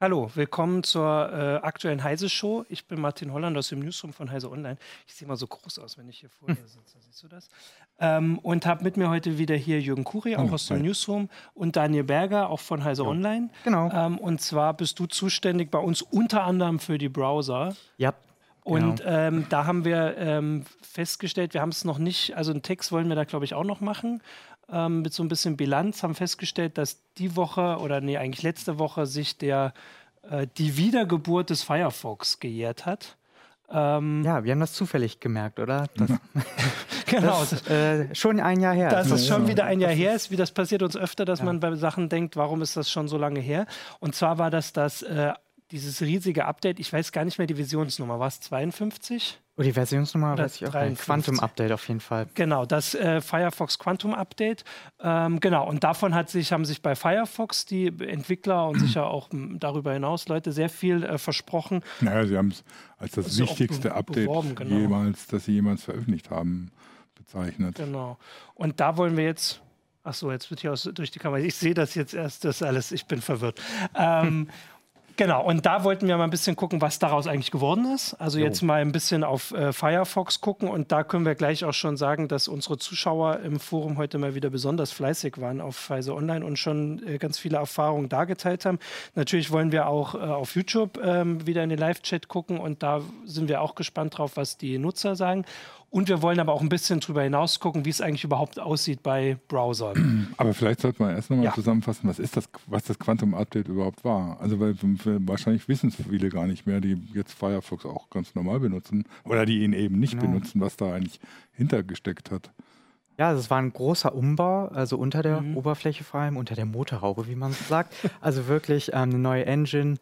Hallo, willkommen zur äh, aktuellen Heise-Show. Ich bin Martin Holland aus dem Newsroom von Heise Online. Ich sehe mal so groß aus, wenn ich hier vor dir sitze. Siehst du das? Ähm, und habe mit mir heute wieder hier Jürgen Kuri, auch aus dem hi. Newsroom, und Daniel Berger, auch von Heise Online. Genau. Ähm, und zwar bist du zuständig bei uns unter anderem für die Browser. Ja. Und Genau. ähm, da haben wir ähm, festgestellt, wir haben es noch nicht, also einen Text wollen wir da, glaube ich, auch noch machen, ähm, mit so ein bisschen Bilanz, haben festgestellt, dass die Woche oder nee, eigentlich letzte Woche sich der, äh, die Wiedergeburt des Firefox gejährt hat. Ähm, Ja, wir haben das zufällig gemerkt, oder? Das, genau. das äh, schon ein Jahr her. Dass es Ja, schon ja. wieder ein Jahr her ist, wie das passiert uns öfter, dass man bei Sachen denkt, warum ist das schon so lange her? Und zwar war das das, äh, dieses riesige Update, ich weiß gar nicht mehr die Visionsnummer, war es 52? oh, die Versionsnummer Oder weiß ich auch 53. nicht. Quantum Update auf jeden Fall. Genau, das äh, Firefox Quantum Update. Ähm, genau, und davon hat sich, haben sich bei Firefox die Entwickler und sicher auch m, darüber hinaus Leute sehr viel äh, versprochen. Naja, sie haben es als das Also wichtigste Update beworben, genau. jemals, das sie jemals veröffentlicht haben, bezeichnet. Genau. Und da wollen wir jetzt. Ach so, jetzt wird hier aus, durch die Kamera. Ich sehe das jetzt erst, das alles. Ich bin verwirrt. Ähm, Genau, und da wollten wir mal ein bisschen gucken, was daraus eigentlich geworden ist. Also jetzt mal ein bisschen auf äh, Firefox gucken und da können wir gleich auch schon sagen, dass unsere Zuschauer im Forum heute mal wieder besonders fleißig waren auf Pfizer Online und schon äh, ganz viele Erfahrungen dargeteilt haben. Natürlich wollen wir auch äh, auf YouTube ähm, wieder in den Live-Chat gucken und da sind wir auch gespannt drauf, was die Nutzer sagen. Und wir wollen aber auch ein bisschen drüber hinaus gucken, wie es eigentlich überhaupt aussieht bei Browsern. Aber vielleicht sollte man erst nochmal Ja. zusammenfassen, was ist das, was das Quantum Update überhaupt war. Also weil wahrscheinlich wissen es viele gar nicht mehr, die jetzt Firefox auch ganz normal benutzen oder die ihn eben nicht Genau. benutzen, was da eigentlich hintergesteckt hat. Ja, also es war ein großer Umbau, also unter der Mhm. Oberfläche vor allem, unter der Motorhaube, wie man so sagt. Also wirklich ähm, eine neue Engine,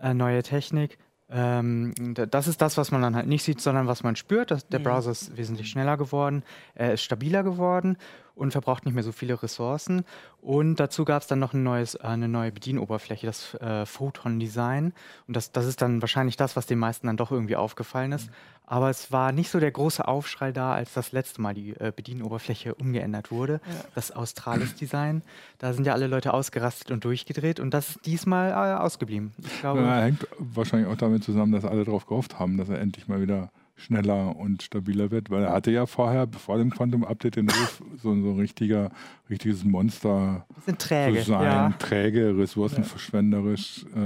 äh, neue Technik. Ähm, das ist das, was man dann halt nicht sieht, sondern was man spürt. Das, der Mhm. Browser ist wesentlich schneller geworden, er ist stabiler geworden und verbraucht nicht mehr so viele Ressourcen. Und dazu gab es dann noch ein neues, äh, eine neue Bedienoberfläche, das äh, Photon Design. Und das, das ist dann wahrscheinlich das, was den meisten dann doch irgendwie aufgefallen ist. Aber es war nicht so der große Aufschrei da, als das letzte Mal die äh, Bedienoberfläche umgeändert wurde. Das Australis-Design. Da sind ja alle Leute ausgerastet und durchgedreht und das ist diesmal äh, ausgeblieben. Ich glaube, Ja, hängt wahrscheinlich auch damit zusammen, dass alle darauf gehofft haben, dass er endlich mal wieder schneller und stabiler wird, weil er hatte ja vorher, vor dem Quantum Update, den Ruf, so so ein richtiger, richtiges Monster träge. zu sein, Ja. träge, ressourcenverschwenderisch äh,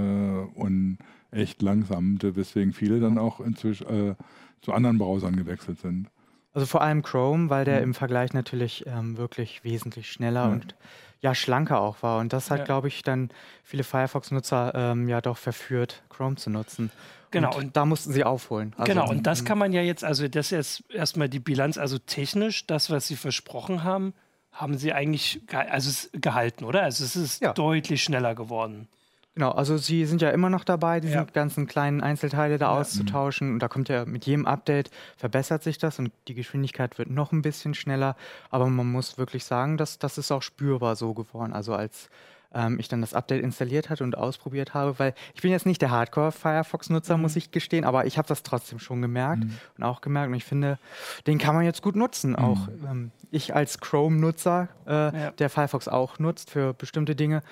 und echt langsam, weswegen viele dann auch inzwischen äh, zu anderen Browsern gewechselt sind. Also vor allem Chrome, weil der Mhm. im Vergleich natürlich ähm, wirklich wesentlich schneller Ja. und ja schlanker auch war. Und das hat, Ja. glaube ich, dann viele Firefox-Nutzer ähm, ja doch verführt, Chrome zu nutzen. Genau, Und, und- da mussten sie aufholen. Also, genau, und das ähm, kann man ja jetzt, also das ist erstmal die Bilanz, also technisch, das, was Sie versprochen haben, haben Sie eigentlich ge also gehalten, oder? Also es ist Ja. deutlich schneller geworden. Genau, also sie sind ja immer noch dabei, diese Ja. ganzen kleinen Einzelteile da auszutauschen. Und da kommt ja mit jedem Update verbessert sich das und die Geschwindigkeit wird noch ein bisschen schneller. Aber man muss wirklich sagen, dass das ist auch spürbar so geworden. Also als ähm, ich dann das Update installiert hatte und ausprobiert habe, weil ich bin jetzt nicht der Hardcore-Firefox-Nutzer, muss ich gestehen, aber ich habe das trotzdem schon gemerkt und auch gemerkt. Und ich finde, den kann man jetzt gut nutzen. Auch ähm, ich als Chrome-Nutzer, äh, Ja. der Firefox auch nutzt für bestimmte Dinge,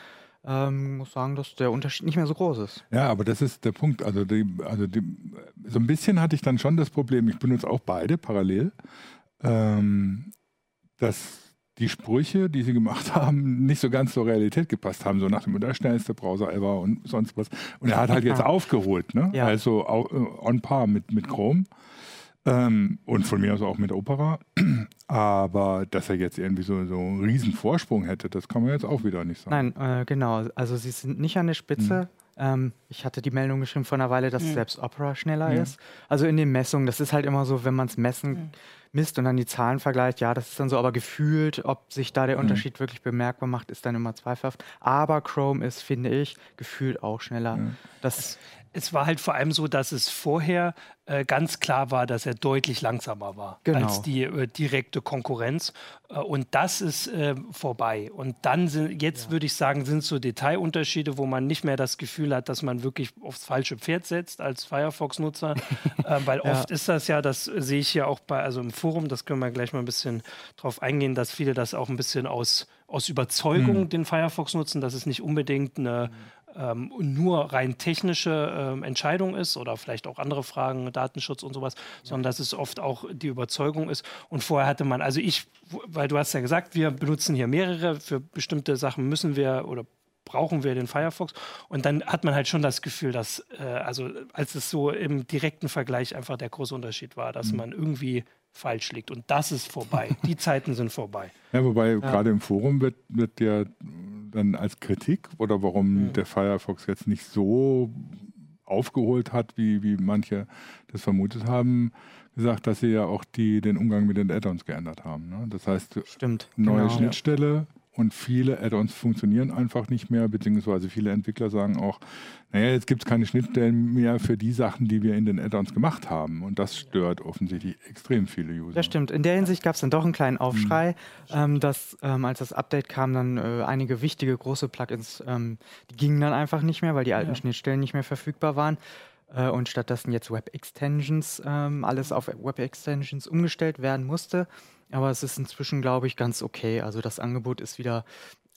ähm, muss sagen, dass der Unterschied nicht mehr so groß ist. Ja, aber das ist der Punkt. Also, die, also die, so ein bisschen hatte ich dann schon das Problem, ich benutze auch beide parallel, ähm, dass die Sprüche, die sie gemacht haben, nicht so ganz zur Realität gepasst haben. So nach dem der schnellste Browser ever und sonst was. Und er hat halt jetzt aufgeholt, ne? Ja. also äh, on par mit, mit Chrome. Ähm, und von mir aus auch mit Opera. Aber dass er jetzt irgendwie so, so einen riesen Vorsprung hätte, das kann man jetzt auch wieder nicht sagen. Nein, äh, genau. Also sie sind nicht an der Spitze. Mhm. Ähm, ich hatte die Meldung geschrieben vor einer Weile, dass Mhm. selbst Opera schneller Ja. ist. Also in den Messungen, das ist halt immer so, wenn man es messen Mhm. misst und dann die Zahlen vergleicht, ja, das ist dann so, aber gefühlt, ob sich da der Mhm. Unterschied wirklich bemerkbar macht, ist dann immer zweifelhaft. Aber Chrome ist, finde ich, gefühlt auch schneller. Das, Es war halt vor allem so, dass es vorher äh, ganz klar war, dass er deutlich langsamer war Genau. als die äh, direkte Konkurrenz. Äh, und das ist äh, vorbei. Und dann sind, jetzt würde ich sagen, sind so Detailunterschiede, wo man nicht mehr das Gefühl hat, dass man wirklich aufs falsche Pferd setzt als Firefox-Nutzer. äh, weil Ja. oft ist das ja, das sehe ich ja auch bei, also im Forum, das können wir gleich mal ein bisschen drauf eingehen, dass viele das auch ein bisschen aus, aus Überzeugung den Firefox nutzen. Das ist nicht unbedingt eine ähm, nur rein technische ähm, Entscheidung ist oder vielleicht auch andere Fragen, Datenschutz und sowas, sondern dass es oft auch die Überzeugung ist. Und vorher hatte man, also ich, weil du hast ja gesagt, wir benutzen hier mehrere, für bestimmte Sachen müssen wir oder brauchen wir den Firefox. Und dann hat man halt schon das Gefühl, dass, äh, also als es so im direkten Vergleich einfach der große Unterschied war, dass mhm. man irgendwie falsch liegt. Und das ist vorbei. Die Zeiten sind vorbei. Ja, wobei ja. gerade im Forum wird, wird ja dann als Kritik oder warum mhm. der Firefox jetzt nicht so aufgeholt hat, wie, wie manche das vermutet haben, gesagt, dass sie ja auch die, den Umgang mit den Add-ons geändert haben. Ne? Das heißt, Stimmt, neue genau. Schnittstelle, und viele Add-ons funktionieren einfach nicht mehr, beziehungsweise viele Entwickler sagen auch, naja, jetzt gibt es keine Schnittstellen mehr für die Sachen, die wir in den Add-ons gemacht haben. Und das stört offensichtlich extrem viele User. Das stimmt. In der Hinsicht gab es dann doch einen kleinen Aufschrei, mhm. ähm, dass ähm, als das Update kam, dann äh, einige wichtige große Plugins, ähm, die gingen dann einfach nicht mehr, weil die alten ja. Schnittstellen nicht mehr verfügbar waren äh, und stattdessen jetzt Web Extensions, ähm, alles auf Web Extensions umgestellt werden musste. Aber es ist inzwischen, glaube ich, ganz okay. Also das Angebot ist wieder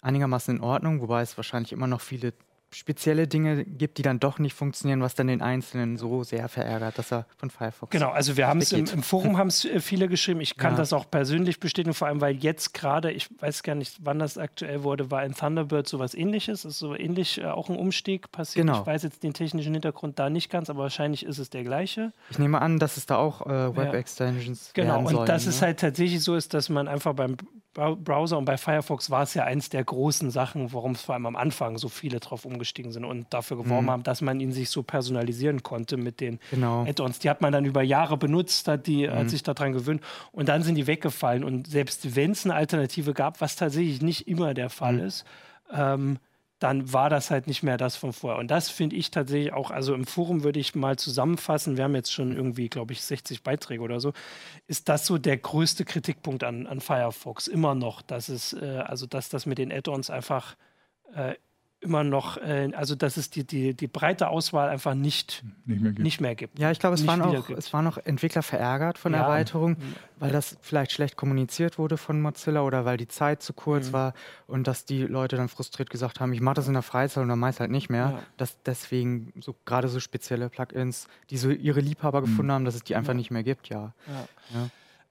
einigermaßen in Ordnung, wobei es wahrscheinlich immer noch viele spezielle Dinge gibt, die dann doch nicht funktionieren, was dann den Einzelnen so sehr verärgert, dass er von Firefox. Genau, also wir haben es im, im, Forum haben es äh, viele geschrieben. Ich kann ja. das auch persönlich bestätigen, vor allem weil jetzt gerade, ich weiß gar nicht, wann das aktuell wurde, war in Thunderbird sowas ähnliches, ist so ähnlich äh, auch ein Umstieg passiert. Genau. Ich weiß jetzt den technischen Hintergrund da nicht ganz, aber wahrscheinlich ist es der gleiche. Ich nehme an, dass es da auch äh, Web Extensions ja. Genau, und sollen, dass ne? es halt tatsächlich so ist, dass man einfach beim Browser und bei Firefox war es ja eins der großen Sachen, warum es vor allem am Anfang so viele drauf umgestiegen sind und dafür geworben mhm. haben, dass man ihn sich so personalisieren konnte mit den genau. Add-ons. Die hat man dann über Jahre benutzt, hat, die, mhm. hat sich daran gewöhnt und dann sind die weggefallen. Und selbst wenn es eine Alternative gab, was tatsächlich nicht immer der Fall mhm. ist, ähm, dann war das halt nicht mehr das von vorher. Und das finde ich tatsächlich auch, also im Forum würde ich mal zusammenfassen, wir haben jetzt schon irgendwie, glaube ich, 60 Beiträge oder so, ist das so der größte Kritikpunkt an, an Firefox immer noch, dass es, äh, also dass das mit den Add-ons einfach äh, immer noch, äh, also dass es die, die, die breite Auswahl einfach nicht, nicht, mehr, gibt. Nicht mehr gibt. Ja, ich glaube, es, waren auch, es waren auch Entwickler verärgert von der ja. Erweiterung, weil das vielleicht schlecht kommuniziert wurde von Mozilla oder weil die Zeit zu kurz mhm. war und dass die Leute dann frustriert gesagt haben, ich mache das in der Freizeit und dann meist halt nicht mehr. Ja. Dass deswegen so gerade so spezielle Plugins, die so ihre Liebhaber mhm. gefunden haben, dass es die einfach ja. nicht mehr gibt, ja.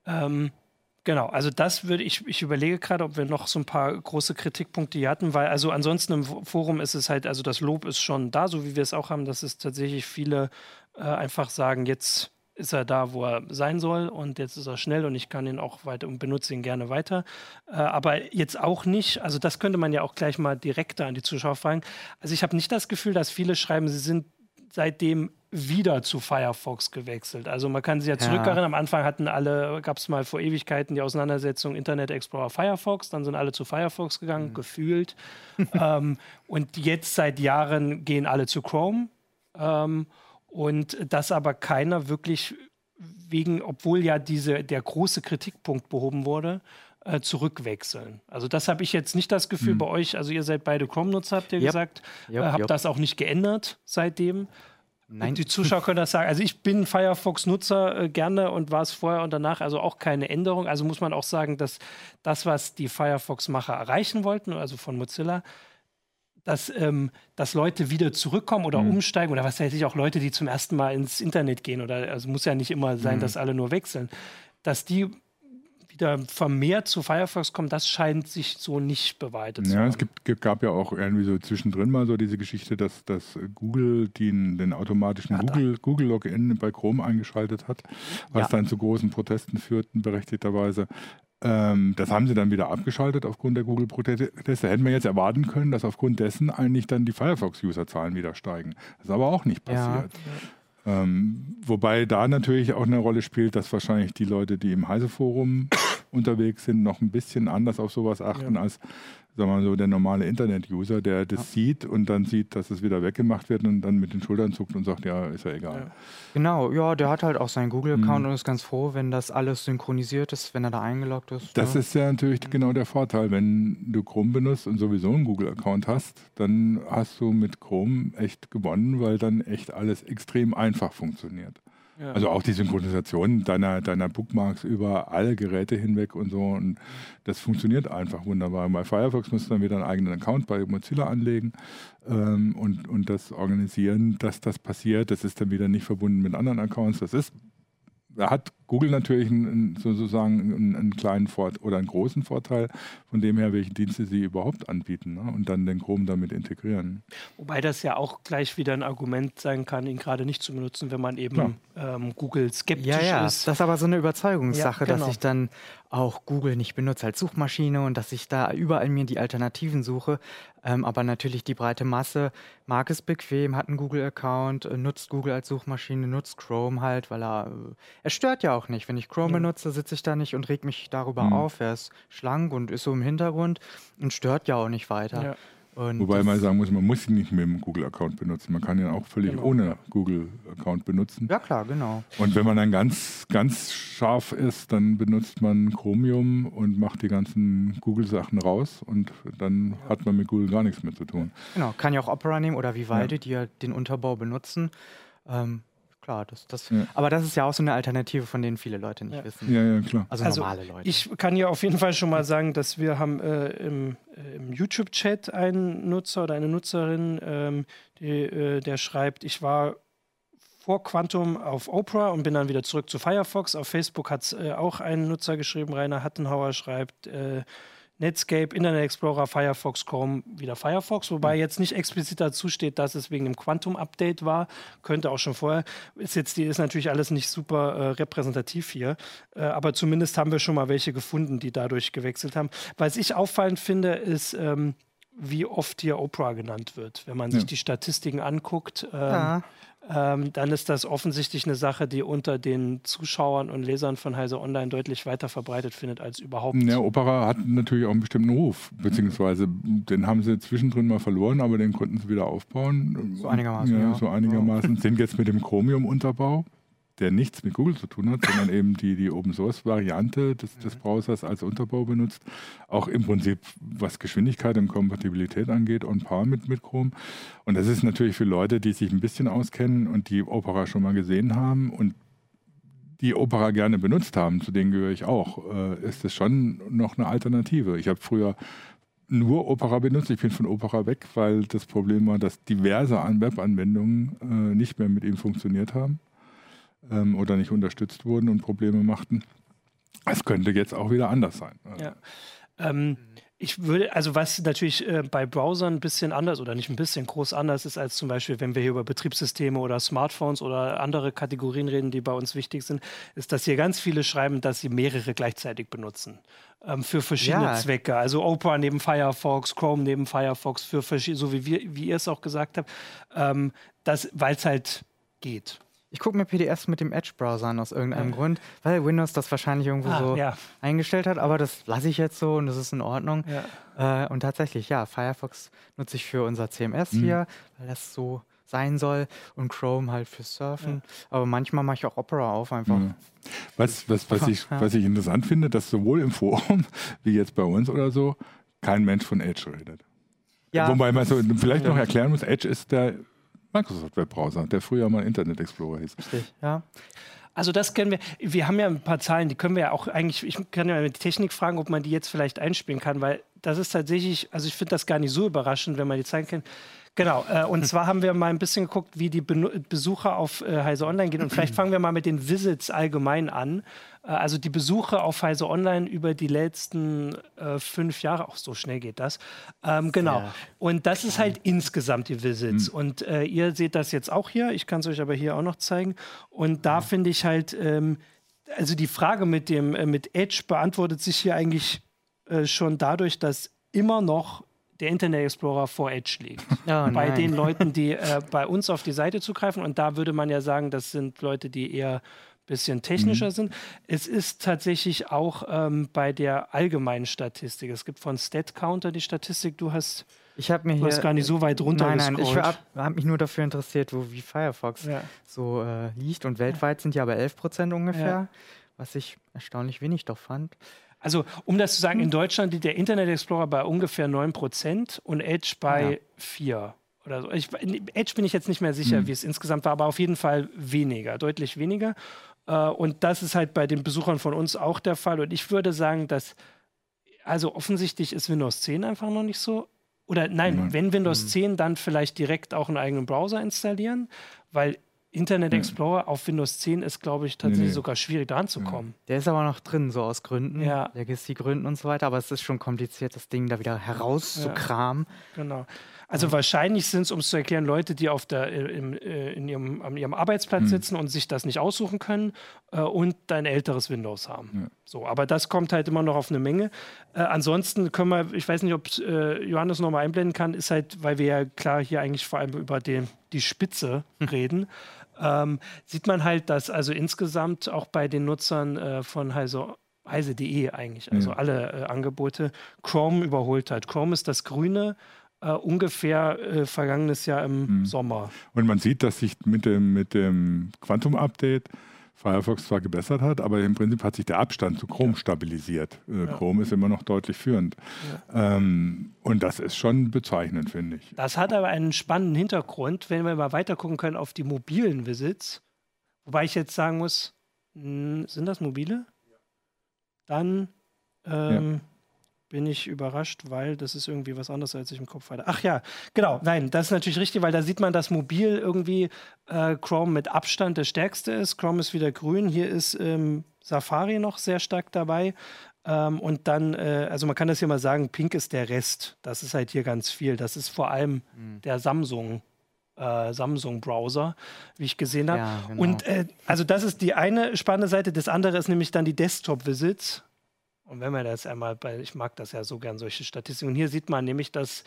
Ähm, Genau, also das würde ich, ich überlege gerade, ob wir noch so ein paar große Kritikpunkte hier hatten, weil also ansonsten im Forum ist es halt, also das Lob ist schon da, so wie wir es auch haben, dass es tatsächlich viele äh, einfach sagen, jetzt ist er da, wo er sein soll und jetzt ist er schnell und ich kann ihn auch weiter und benutze ihn gerne weiter. Äh, aber jetzt auch nicht, also das könnte man ja auch gleich mal direkter an die Zuschauer fragen. Also ich habe nicht das Gefühl, dass viele schreiben, sie sind seitdem wieder zu Firefox gewechselt. Also man kann sich ja zurückerinnern, ja. am Anfang hatten alle, gab es mal vor Ewigkeiten die Auseinandersetzung Internet Explorer Firefox, dann sind alle zu Firefox gegangen, mhm. gefühlt. ähm, und jetzt seit Jahren gehen alle zu Chrome. Ähm, und das aber keiner wirklich wegen, obwohl ja diese, der große Kritikpunkt behoben wurde, äh, zurückwechseln. Also das habe ich jetzt nicht das Gefühl mhm. bei euch. Also ihr seid beide Chrome-Nutzer, habt ihr yep. gesagt. Yep, äh, habt yep. das auch nicht geändert seitdem. Nein. Die Zuschauer können das sagen. Also ich bin Firefox-Nutzer äh, gerne und war es vorher und danach, also auch keine Änderung. Also muss man auch sagen, dass das, was die Firefox-Macher erreichen wollten, also von Mozilla, dass, ähm, dass Leute wieder zurückkommen oder mhm. umsteigen oder was weiß ich, auch Leute, die zum ersten Mal ins Internet gehen oder also muss ja nicht immer sein, mhm. dass alle nur wechseln, dass die wieder vermehrt zu Firefox kommen, das scheint sich so nicht bewahrheitet ja, zu haben. Ja, es gibt, gab ja auch irgendwie so zwischendrin mal so diese Geschichte, dass, dass Google den, den automatischen Google, Google Login bei Chrome eingeschaltet hat, was ja. dann zu großen Protesten führten, berechtigterweise. Ähm, das haben sie dann wieder abgeschaltet aufgrund der Google-Proteste. Hätten wir jetzt erwarten können, dass aufgrund dessen eigentlich dann die Firefox-Userzahlen wieder steigen. Das ist aber auch nicht passiert. Ja. Ähm, wobei da natürlich auch eine Rolle spielt, dass wahrscheinlich die Leute, die im Heise-Forum unterwegs sind, noch ein bisschen anders auf sowas achten ja. als sagen wir mal so, der normale Internet-User, der das ja. sieht und dann sieht, dass es wieder weggemacht wird und dann mit den Schultern zuckt und sagt, ja, ist ja egal. Ja. Genau, ja, der hat halt auch seinen Google-Account mhm. und ist ganz froh, wenn das alles synchronisiert ist, wenn er da eingeloggt ist. Das ja. ist ja natürlich genau der Vorteil. Wenn du Chrome benutzt und sowieso einen Google-Account hast, dann hast du mit Chrome echt gewonnen, weil dann echt alles extrem einfach funktioniert. Ja. Also auch die Synchronisation deiner, deiner Bookmarks über alle Geräte hinweg und so. Und das funktioniert einfach wunderbar. Bei Firefox musst du dann wieder einen eigenen Account bei Mozilla anlegen ähm, und, und das organisieren, dass das passiert. Das ist dann wieder nicht verbunden mit anderen Accounts. Das ist hat Google natürlich einen, sozusagen einen, einen, kleinen Vorteil oder einen großen Vorteil, von dem her, welche Dienste sie überhaupt anbieten ne? und dann den Chrome damit integrieren. Wobei das ja auch gleich wieder ein Argument sein kann, ihn gerade nicht zu benutzen, wenn man eben ähm, Google skeptisch ja, ja. ist. Das ist aber so eine Überzeugungssache, Ja, genau. dass ich dann auch Google nicht benutze als Suchmaschine und dass ich da überall mir die Alternativen suche. Ähm, aber natürlich die breite Masse mag es bequem, hat einen Google-Account, äh, nutzt Google als Suchmaschine, nutzt Chrome halt, weil er, äh, er stört ja auch nicht. Wenn ich Chrome Ja. benutze, sitze ich da nicht und reg mich darüber Mhm. auf. Er ist schlank und ist so im Hintergrund und stört ja auch nicht weiter. Ja. Und Wobei das- man sagen muss, man muss ihn nicht mit dem Google-Account benutzen. Man kann ihn auch völlig Genau. ohne Google-Account benutzen. Ja, klar, genau. Und wenn man dann ganz, ganz scharf ist, dann benutzt man Chromium und macht die ganzen Google-Sachen raus und dann hat man mit Google gar nichts mehr zu tun. Genau, kann ja auch Opera nehmen oder Vivaldi, die ja den Unterbau benutzen. Ähm, klar, das, das, Ja. aber das ist ja auch so eine Alternative, von denen viele Leute nicht Ja. wissen. Ja, ja, klar. Also, Also, normale Leute. Ich kann hier auf jeden Fall schon mal sagen, dass wir haben äh, im, äh, im YouTube-Chat einen Nutzer oder eine Nutzerin, ähm, die, äh, der schreibt, ich war vor Quantum auf Opera und bin dann wieder zurück zu Firefox. Auf Facebook hat es äh, auch ein Nutzer geschrieben, Rainer Hattenhauer schreibt, äh, Netscape, Internet Explorer, Firefox, Chrome, wieder Firefox, wobei jetzt nicht explizit dazu steht, dass es wegen dem Quantum-Update war. Könnte auch schon vorher. Ist jetzt die ist natürlich alles nicht super äh, repräsentativ hier, äh, aber zumindest haben wir schon mal welche gefunden, die dadurch gewechselt haben. Was ich auffallend finde, ist, ähm, wie oft hier Oprah genannt wird. Wenn man sich Ja. die Statistiken anguckt, ähm, ja, ähm, dann ist das offensichtlich eine Sache, die unter den Zuschauern und Lesern von Heise Online deutlich weiter verbreitet findet als überhaupt. Ja, Opera hat natürlich auch einen bestimmten Ruf, beziehungsweise den haben sie zwischendrin mal verloren, aber den konnten sie wieder aufbauen. So einigermaßen, Ja, ja. so einigermaßen. Sind jetzt mit dem Chromium-Unterbau, der nichts mit Google zu tun hat, sondern eben die, die Open-Source-Variante des, des Browsers als Unterbau benutzt, auch im Prinzip, was Geschwindigkeit und Kompatibilität angeht, on par mit, mit Chrome. Und das ist natürlich für Leute, die sich ein bisschen auskennen und die Opera schon mal gesehen haben und die Opera gerne benutzt haben, zu denen gehöre ich auch, äh, ist es schon noch eine Alternative. Ich habe früher nur Opera benutzt. Ich bin von Opera weg, weil das Problem war, dass diverse An- Webanwendungen äh, nicht mehr mit ihm funktioniert haben ähm, oder nicht unterstützt wurden und Probleme machten. Es könnte jetzt auch wieder anders sein. Ja. Ähm, ich würde, also was natürlich äh, bei Browsern ein bisschen anders oder nicht ein bisschen groß anders ist als zum Beispiel, wenn wir hier über Betriebssysteme oder Smartphones oder andere Kategorien reden, die bei uns wichtig sind, ist, dass hier ganz viele schreiben, dass sie mehrere gleichzeitig benutzen. Ähm, für verschiedene Ja. Zwecke. Also Opera neben Firefox, Chrome neben Firefox, für verschiedene, so wie, wir, wie ihr es auch gesagt habt, ähm, weil es halt geht. Ich gucke mir PDFs mit dem Edge-Browser an aus irgendeinem Grund, weil Windows das wahrscheinlich irgendwo Ah, so ja. eingestellt hat, aber das lasse ich jetzt so und das ist in Ordnung. Ja. Äh, und tatsächlich, ja, Firefox nutze ich für unser CMS Mhm. hier, weil das so sein soll und Chrome halt fürs Surfen. Aber manchmal mache ich auch Opera auf einfach. Ja. Was, was, was, ich, Ja. was ich interessant finde, dass sowohl im Forum wie jetzt bei uns oder so kein Mensch von Edge redet. Ja, Wobei man so vielleicht noch erklären muss, Edge ist der Microsoft Webbrowser, der früher mal Internet Explorer hieß. richtig, ja. Also das kennen wir. Wir haben ja ein paar Zahlen, die können wir ja auch eigentlich, ich kann ja mit Technik fragen, ob man die jetzt vielleicht einspielen kann, weil das ist tatsächlich, also ich finde das gar nicht so überraschend, wenn man die Zahlen kennt. Genau, äh, und zwar haben wir mal ein bisschen geguckt, wie die Benu Besucher auf äh, Heise Online gehen. Und vielleicht fangen wir mal mit den Visits allgemein an. Äh, also die Besuche auf Heise Online über die letzten äh, fünf Jahre, auch so schnell geht das. Ähm, genau. Ja. Und das ist halt insgesamt die Visits. Und äh, ihr seht das jetzt auch hier. Ich kann es euch aber hier auch noch zeigen. Und da finde ich halt, ähm, also die Frage mit dem äh, mit Edge beantwortet sich hier eigentlich äh, schon dadurch, dass immer noch der Internet Explorer vor Edge liegt. Oh, bei den Leuten, die äh, bei uns auf die Seite zugreifen. Und da würde man ja sagen, das sind Leute, die eher bisschen technischer sind. Es ist tatsächlich auch ähm, bei der allgemeinen Statistik. Es gibt von StatCounter die Statistik, du hast, Ich habe mir du hier. gar nicht so weit runter Nein, nein, ich habe hab mich nur dafür interessiert, wo wie Firefox Ja. so äh, liegt. Und weltweit sind die aber 11% ungefähr, Ja. was ich erstaunlich wenig doch fand. Also, um das zu sagen, Hm. in Deutschland liegt der Internet Explorer bei ungefähr 9% und Edge bei Ja. 4. oder so. Ich, Edge bin ich jetzt nicht mehr sicher, Hm. wie es insgesamt war, aber auf jeden Fall weniger, deutlich weniger. Äh, und das ist halt bei den Besuchern von uns auch der Fall. Und ich würde sagen, dass, also offensichtlich ist Windows 10 einfach noch nicht so. Oder nein, Nein. wenn Windows Hm. 10, dann vielleicht direkt auch einen eigenen Browser installieren, weil Internet Ja. Explorer auf Windows 10 ist, glaube ich, tatsächlich nee. sogar schwierig dran zu kommen. Der ist aber noch drin, so aus Gründen, Ja. Legacy-Gründen und so weiter. Aber es ist schon kompliziert, das Ding da wieder herauszukramen. Genau. Also wahrscheinlich sind es, um es zu erklären, Leute, die auf der, äh, im, äh, in ihrem, an ihrem Arbeitsplatz Hm. sitzen und sich das nicht aussuchen können äh, und ein älteres Windows haben. Ja. So, aber das kommt halt immer noch auf eine Menge. Äh, ansonsten können wir, ich weiß nicht, ob äh, Johannes nochmal einblenden kann, ist halt, weil wir ja klar hier eigentlich vor allem über den, die Spitze reden, ähm, sieht man halt, dass also insgesamt auch bei den Nutzern äh, von Heise heise.de eigentlich, also Ja. alle äh, Angebote, Chrome überholt hat. Chrome ist das grüne, äh, ungefähr äh, vergangenes Jahr im Hm. Sommer. Und man sieht, dass sich mit dem, mit dem Quantum-Update Firefox zwar gebessert hat, aber im Prinzip hat sich der Abstand zu Chrome stabilisiert. Äh, Ja. Chrome ist immer noch deutlich führend. Ähm, und das ist schon bezeichnend, finde ich. Das hat aber einen spannenden Hintergrund, wenn wir mal weiter gucken können auf die mobilen Visits. Wobei ich jetzt sagen muss, mh, sind das mobile? Dann ähm, bin ich überrascht, weil das ist irgendwie was anderes, als ich im Kopf hatte. Ach ja, genau, nein, das ist natürlich richtig, weil da sieht man, dass mobil irgendwie äh, Chrome mit Abstand der stärkste ist. Chrome ist wieder grün, hier ist ähm, Safari noch sehr stark dabei. Ähm, und dann, äh, also man kann das hier mal sagen, Pink ist der Rest. Das ist halt hier ganz viel. Das ist vor allem Hm. der Samsung. Äh, Samsung-Browser, wie ich gesehen habe. Ja, genau. Und äh, also das ist die eine spannende Seite. Das andere ist nämlich dann die Desktop-Visits. Und wenn man das einmal bei, ich mag das ja so gern, solche Statistiken. Und hier sieht man nämlich, dass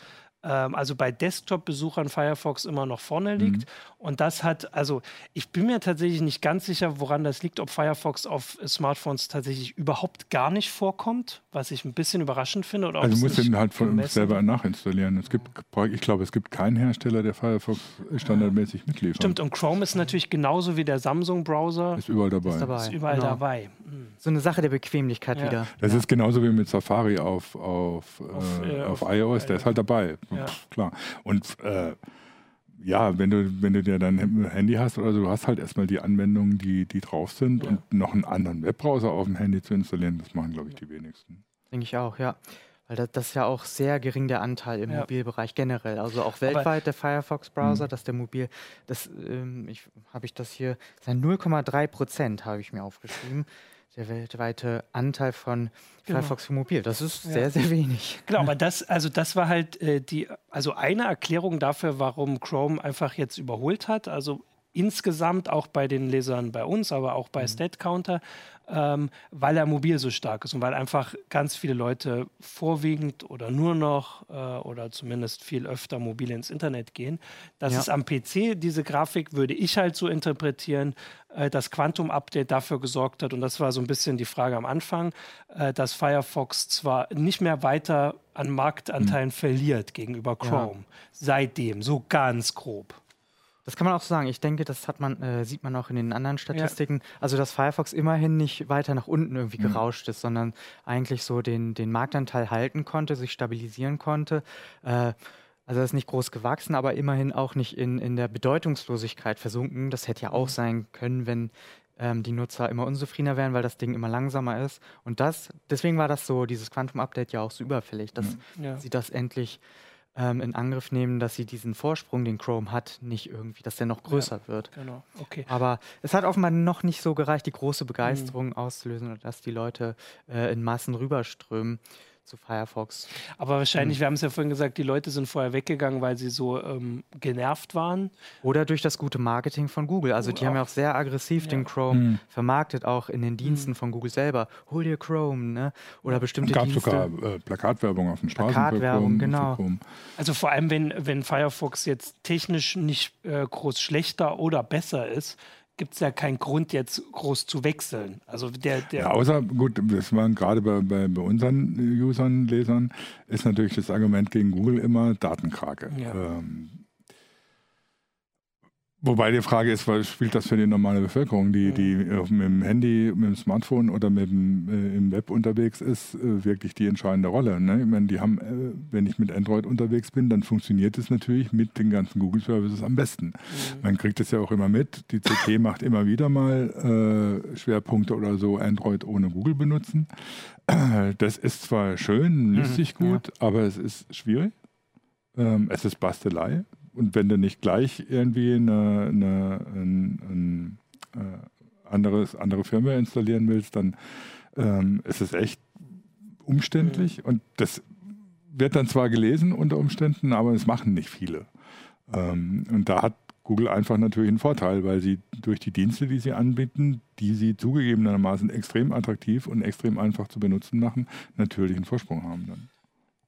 also bei Desktop-Besuchern Firefox immer noch vorne liegt. Und das hat, also ich bin mir tatsächlich nicht ganz sicher, woran das liegt, ob Firefox auf Smartphones tatsächlich überhaupt gar nicht vorkommt, was ich ein bisschen überraschend finde. Oder Also es muss nicht den halt von gemessen selber nachinstallieren. Es gibt, ich glaube, es gibt keinen Hersteller, der Firefox standardmäßig mitliefert. Stimmt, und Chrome ist natürlich genauso wie der Samsung-Browser Ist überall dabei. Ist dabei. ist überall genau. dabei. Mhm. So eine Sache der Bequemlichkeit Ja. wieder. Das ja. ist genauso wie mit Safari auf, auf, Auf, äh, äh, auf, auf iOS, der ist halt dabei. Ja. Klar. Und äh, ja, wenn du, wenn du dir dein Handy hast oder so, du hast halt erstmal die Anwendungen, die, die drauf sind Ja. und noch einen anderen Webbrowser auf dem Handy zu installieren, das machen, glaube ich, die wenigsten. Denke ich auch, ja. Weil das, das ist ja auch sehr gering der Anteil im Ja. Mobilbereich generell. Also auch weltweit der Firefox-Browser, Mhm. dass der Mobil, das ähm, ich, habe ich das hier, sind 0,3 Prozent habe ich mir aufgeschrieben. Der weltweite Anteil von Genau. Firefox für Mobil. Das ist Ja. sehr, sehr wenig. Genau, aber das, also das war halt äh, die, also eine Erklärung dafür, warum Chrome einfach jetzt überholt hat. Also insgesamt auch bei den Lesern bei uns, aber auch bei StatCounter, ähm, weil er mobil so stark ist und weil einfach ganz viele Leute vorwiegend oder nur noch äh, oder zumindest viel öfter mobil ins Internet gehen. Das Ja. ist am PC, diese Grafik würde ich halt so interpretieren, äh, das Quantum-Update dafür gesorgt hat, und das war so ein bisschen die Frage am Anfang, äh, dass Firefox zwar nicht mehr weiter an Marktanteilen verliert gegenüber Ja. Chrome, seitdem, so ganz grob. Das kann man auch so sagen. Ich denke, das hat man, äh, sieht man auch in den anderen Statistiken. Also, dass Firefox immerhin nicht weiter nach unten irgendwie Mhm. gerauscht ist, sondern eigentlich so den, den Marktanteil halten konnte, sich stabilisieren konnte. Äh, also, das ist nicht groß gewachsen, aber immerhin auch nicht in, in der Bedeutungslosigkeit versunken. Das hätte ja auch Mhm. sein können, wenn ähm, die Nutzer immer unzufriedener wären, weil das Ding immer langsamer ist. Und das, deswegen war das so, dieses Quantum-Update ja auch so überfällig, dass Ja. sie das endlich ähm, in Angriff nehmen, dass sie diesen Vorsprung, den Chrome hat, nicht irgendwie, dass der noch größer wird. Genau, okay. Aber es hat offenbar noch nicht so gereicht, die große Mhm. Begeisterung auszulösen und dass die Leute äh, in Massen rüberströmen zu Firefox. Aber wahrscheinlich, Hm. wir haben es ja vorhin gesagt, die Leute sind vorher weggegangen, weil sie so ähm, genervt waren. Oder durch das gute Marketing von Google. Also die haben ja auch sehr aggressiv Ja. den Chrome Mhm. vermarktet, auch in den Diensten von Google selber. Hol dir Chrome, ne? Oder bestimmte Es gab Dienste. sogar äh, Plakatwerbung auf den Straßen. Plakatwerbung, genau. Also vor allem, wenn, wenn Firefox jetzt technisch nicht äh, groß schlechter oder besser ist, gibt es ja keinen Grund, jetzt groß zu wechseln. Also der, der Ja, außer, gut, das waren gerade bei, bei, bei unseren Usern, Lesern, ist natürlich das Argument gegen Google immer Datenkrake. Ja. Ähm, Wobei die Frage ist, was spielt das für die normale Bevölkerung, die, die mit dem Handy, mit dem Smartphone oder mit dem, äh, im Web unterwegs ist, äh, wirklich die entscheidende Rolle. Ne? Ich meine, die haben, äh, wenn ich mit Android unterwegs bin, dann funktioniert es natürlich mit den ganzen Google Services am besten. Mhm. Man kriegt es ja auch immer mit. Die CT macht immer wieder mal äh, Schwerpunkte oder so, Android ohne Google benutzen. Das ist zwar schön, liest mhm, sich gut, ja. aber es ist schwierig. Ähm, es ist Bastelei und wenn du nicht gleich irgendwie eine, eine ein, ein, äh, anderes, andere Firmware installieren willst, dann ähm, ist es echt umständlich mhm. und das wird dann zwar gelesen unter Umständen, aber es machen nicht viele. Ähm, und da hat Google einfach natürlich einen Vorteil, weil sie durch die Dienste, die sie anbieten, die sie zugegebenermaßen extrem attraktiv und extrem einfach zu benutzen machen, natürlich einen Vorsprung haben dann.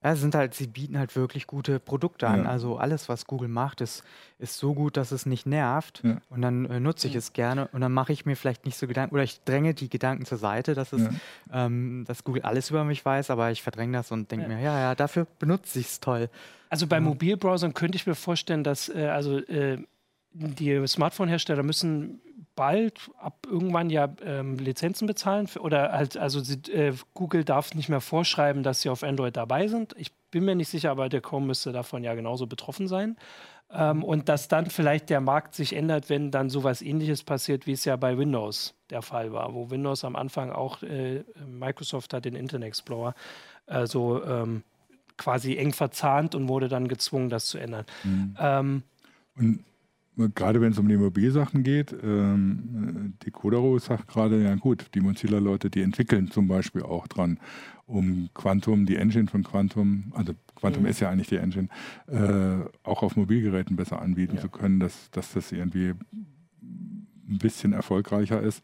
Ja, sind halt, sie bieten halt wirklich gute Produkte an. Ja. Also alles, was Google macht, ist, ist so gut, dass es nicht nervt. Ja. Und dann äh, nutze ich es gerne und dann mache ich mir vielleicht nicht so Gedanken oder ich dränge die Gedanken zur Seite, dass, es, ähm, dass Google alles über mich weiß, aber ich verdränge das und denke mir, ja, ja, dafür benutze ich es toll. Also bei Mobilbrowsern könnte ich mir vorstellen, dass äh, also äh, die Smartphone-Hersteller müssen bald ab irgendwann ja ähm, Lizenzen bezahlen für, oder halt, also sie, äh, Google darf nicht mehr vorschreiben, dass sie auf Android dabei sind. Ich bin mir nicht sicher, aber der Chrome müsste davon ja genauso betroffen sein. Ähm, mhm. und dass dann vielleicht der Markt sich ändert, wenn dann sowas ähnliches passiert, wie es ja bei Windows der Fall war, wo Windows am Anfang auch, äh, Microsoft hat den Internet Explorer äh, so ähm, quasi eng verzahnt und wurde dann gezwungen, das zu ändern. Mhm. Ähm, und gerade wenn es um die Mobilsachen geht, ähm, die Codaro sagt gerade, ja gut, die Mozilla-Leute, die entwickeln zum Beispiel auch dran, um Quantum, die Engine von Quantum, also Quantum mhm. ist ja eigentlich die Engine, äh, auch auf Mobilgeräten besser anbieten ja. zu können, dass, dass das irgendwie ein bisschen erfolgreicher ist.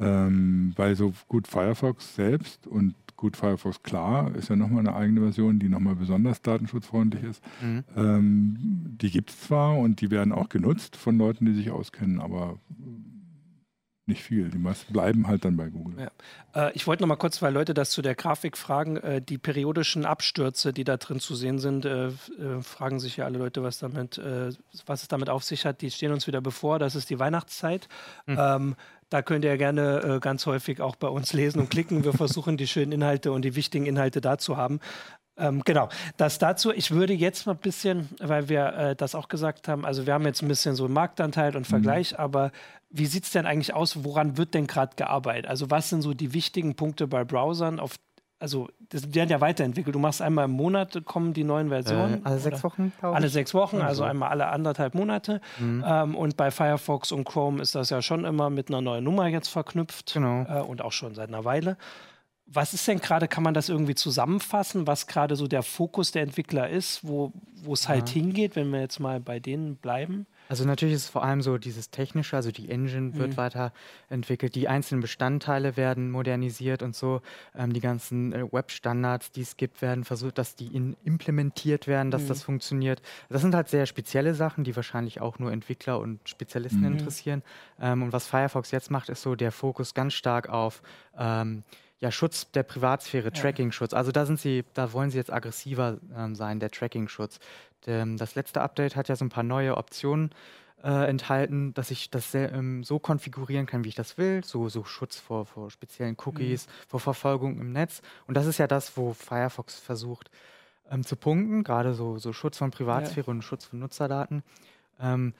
Ähm, weil so gut Firefox selbst und Gut, Firefox klar ist ja nochmal eine eigene Version, die nochmal besonders datenschutzfreundlich ist. Mhm. Ähm, die gibt es zwar und die werden auch genutzt von Leuten, die sich auskennen, aber nicht viel. Die meisten bleiben halt dann bei Google. Ja. Äh, ich wollte noch mal kurz, weil Leute das zu der Grafik fragen, äh, die periodischen Abstürze, die da drin zu sehen sind, äh, äh fragen sich ja alle Leute, was damit, äh, was es damit auf sich hat. Die stehen uns wieder bevor. Das ist die Weihnachtszeit. Mhm. Ähm, da könnt ihr gerne äh, ganz häufig auch bei uns lesen und klicken. Wir versuchen die schönen Inhalte und die wichtigen Inhalte da zu haben. Ähm, genau, das dazu. Ich würde jetzt mal ein bisschen, weil wir äh, das auch gesagt haben, also wir haben jetzt ein bisschen so Marktanteil und Vergleich, mhm. aber wie sieht es denn eigentlich aus? Woran wird denn gerade gearbeitet? Also was sind so die wichtigen Punkte bei Browsern, auf also das werden ja weiterentwickelt. Du machst einmal im Monat kommen die neuen Versionen. Äh, alle sechs Wochen? Alle sechs Wochen, also einmal alle anderthalb Monate. Mhm. Ähm, und bei Firefox und Chrome ist das ja schon immer mit einer neuen Nummer jetzt verknüpft. Genau. Äh, und auch schon seit einer Weile. Was ist denn gerade, kann man das irgendwie zusammenfassen, was gerade so der Fokus der Entwickler ist, wo es halt ja. hingeht, wenn wir jetzt mal bei denen bleiben? Also natürlich ist es vor allem so dieses Technische, also die Engine wird mhm. weiterentwickelt, die einzelnen Bestandteile werden modernisiert und so, ähm, die ganzen äh, Web-Standards, die es gibt, werden versucht, dass die in, implementiert werden, dass mhm. das funktioniert. Das sind halt sehr spezielle Sachen, die wahrscheinlich auch nur Entwickler und Spezialisten mhm. interessieren. Ähm, und was Firefox jetzt macht, ist so der Fokus ganz stark auf ähm, ja, Schutz der Privatsphäre, ja. Tracking-Schutz. Also da sind sie, da wollen sie jetzt aggressiver ähm, sein, der Tracking-Schutz. Das letzte Update hat ja so ein paar neue Optionen äh, enthalten, dass ich das sehr, ähm, so konfigurieren kann, wie ich das will. So, so Schutz vor, vor speziellen Cookies, mhm. vor Verfolgung im Netz. Und das ist ja das, wo Firefox versucht ähm, zu punkten, gerade so, so Schutz von Privatsphäre ja. und Schutz von Nutzerdaten. Ähm,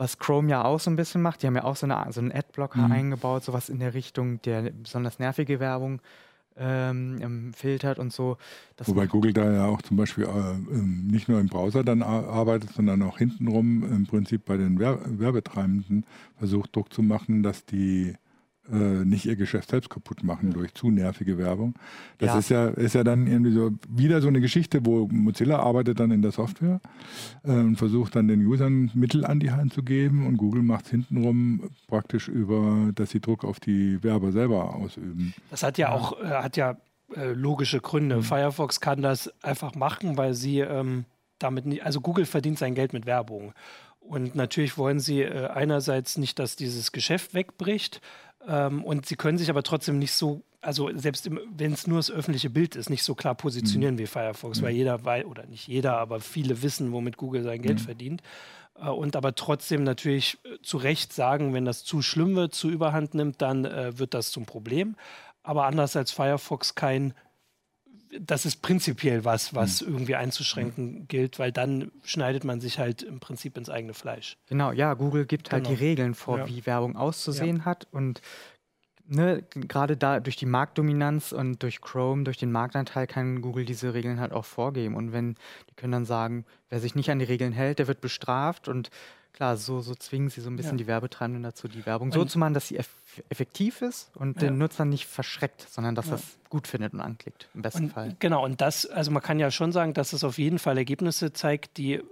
was Chrome ja auch so ein bisschen macht. Die haben ja auch so, eine, so einen Adblocker mhm. eingebaut, sowas in der Richtung, der besonders nervige Werbung ähm, ähm filtert und so. Wobei Google da ja auch zum Beispiel äh, ähm, nicht nur im Browser dann arbeitet, sondern auch hintenrum im Prinzip bei den Werbetreibenden versucht Druck zu machen, dass die nicht ihr Geschäft selbst kaputt machen durch zu nervige Werbung. Das ja. Ist, ja, ist ja dann irgendwie so wieder so eine Geschichte, wo Mozilla arbeitet dann in der Software äh, und versucht dann den Usern Mittel an die Hand zu geben und Google macht es hintenrum praktisch über, dass sie Druck auf die Werber selber ausüben. Das hat ja auch, äh, hat ja äh, logische Gründe. Mhm. Firefox kann das einfach machen, weil sie ähm, damit nicht, also Google verdient sein Geld mit Werbung. Und natürlich wollen sie äh, einerseits nicht, dass dieses Geschäft wegbricht, ähm, und sie können sich aber trotzdem nicht so, also selbst wenn es nur das öffentliche Bild ist, nicht so klar positionieren mhm. wie Firefox, mhm. weil jeder weiß, oder nicht jeder, aber viele wissen, womit Google sein Geld mhm. verdient. äh, und aber trotzdem natürlich äh, zu Recht sagen, wenn das zu schlimm wird, zu überhand nimmt, dann äh, wird das zum Problem. Aber anders als Firefox kein das ist prinzipiell was, was mhm. irgendwie einzuschränken gilt, weil dann schneidet man sich halt im Prinzip ins eigene Fleisch. Genau, ja, Google gibt halt genau. die Regeln vor, ja. wie Werbung auszusehen ja. hat und ne, gerade da durch die Marktdominanz und durch Chrome, durch den Marktanteil kann Google diese Regeln halt auch vorgeben und wenn die können dann sagen, wer sich nicht an die Regeln hält, der wird bestraft und klar, so, so zwingen sie so ein bisschen ja. die Werbetreibenden dazu, die Werbung so zu machen, dass sie eff effektiv ist und ja. den Nutzer nicht verschreckt, sondern dass ja. er es gut findet und anklickt, im besten und, Fall. Genau, und das, also man kann ja schon sagen, dass es auf jeden Fall Ergebnisse zeigt, die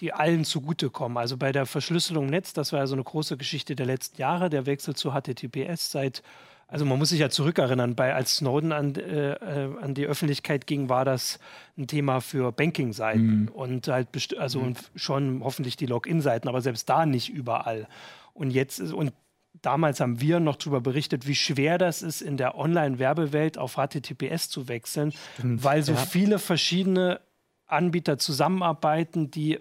die allen zugutekommen. Also bei der Verschlüsselung im Netz, das war ja so eine große Geschichte der letzten Jahre, der Wechsel zu HTTPS seit also man muss sich ja zurückerinnern, bei, als Snowden an, äh, äh, an die Öffentlichkeit ging, war das ein Thema für Banking-Seiten mhm. und halt also mhm. schon hoffentlich die Login-Seiten, aber selbst da nicht überall. Und jetzt und damals haben wir noch darüber berichtet, wie schwer das ist, in der Online-Werbewelt auf HTTPS zu wechseln, Stimmt, weil so ja. viele verschiedene Anbieter zusammenarbeiten, die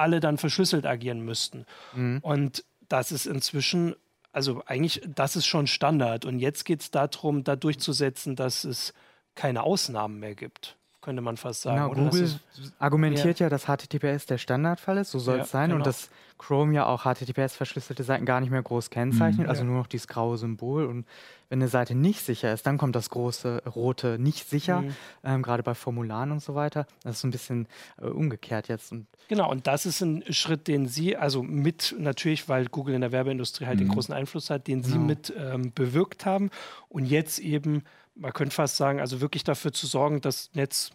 alle dann verschlüsselt agieren müssten. Mhm. Und das ist inzwischen also eigentlich, das ist schon Standard. Und jetzt geht es darum, da durchzusetzen, dass es keine Ausnahmen mehr gibt könnte man fast sagen. Genau, Google argumentiert ja. ja, dass HTTPS der Standardfall ist, so soll ja, es sein, genau. und dass Chrome ja auch HTTPS-verschlüsselte Seiten gar nicht mehr groß kennzeichnet, mhm, also ja. nur noch dieses graue Symbol. Und wenn eine Seite nicht sicher ist, dann kommt das große rote nicht sicher, mhm. ähm, gerade bei Formularen und so weiter. Das ist so ein bisschen äh, umgekehrt jetzt. Und genau, und das ist ein Schritt, den Sie, also mit natürlich, weil Google in der Werbeindustrie halt mhm. den großen Einfluss hat, den genau. Sie mit ähm, bewirkt haben und jetzt eben man könnte fast sagen, also wirklich dafür zu sorgen, das Netz,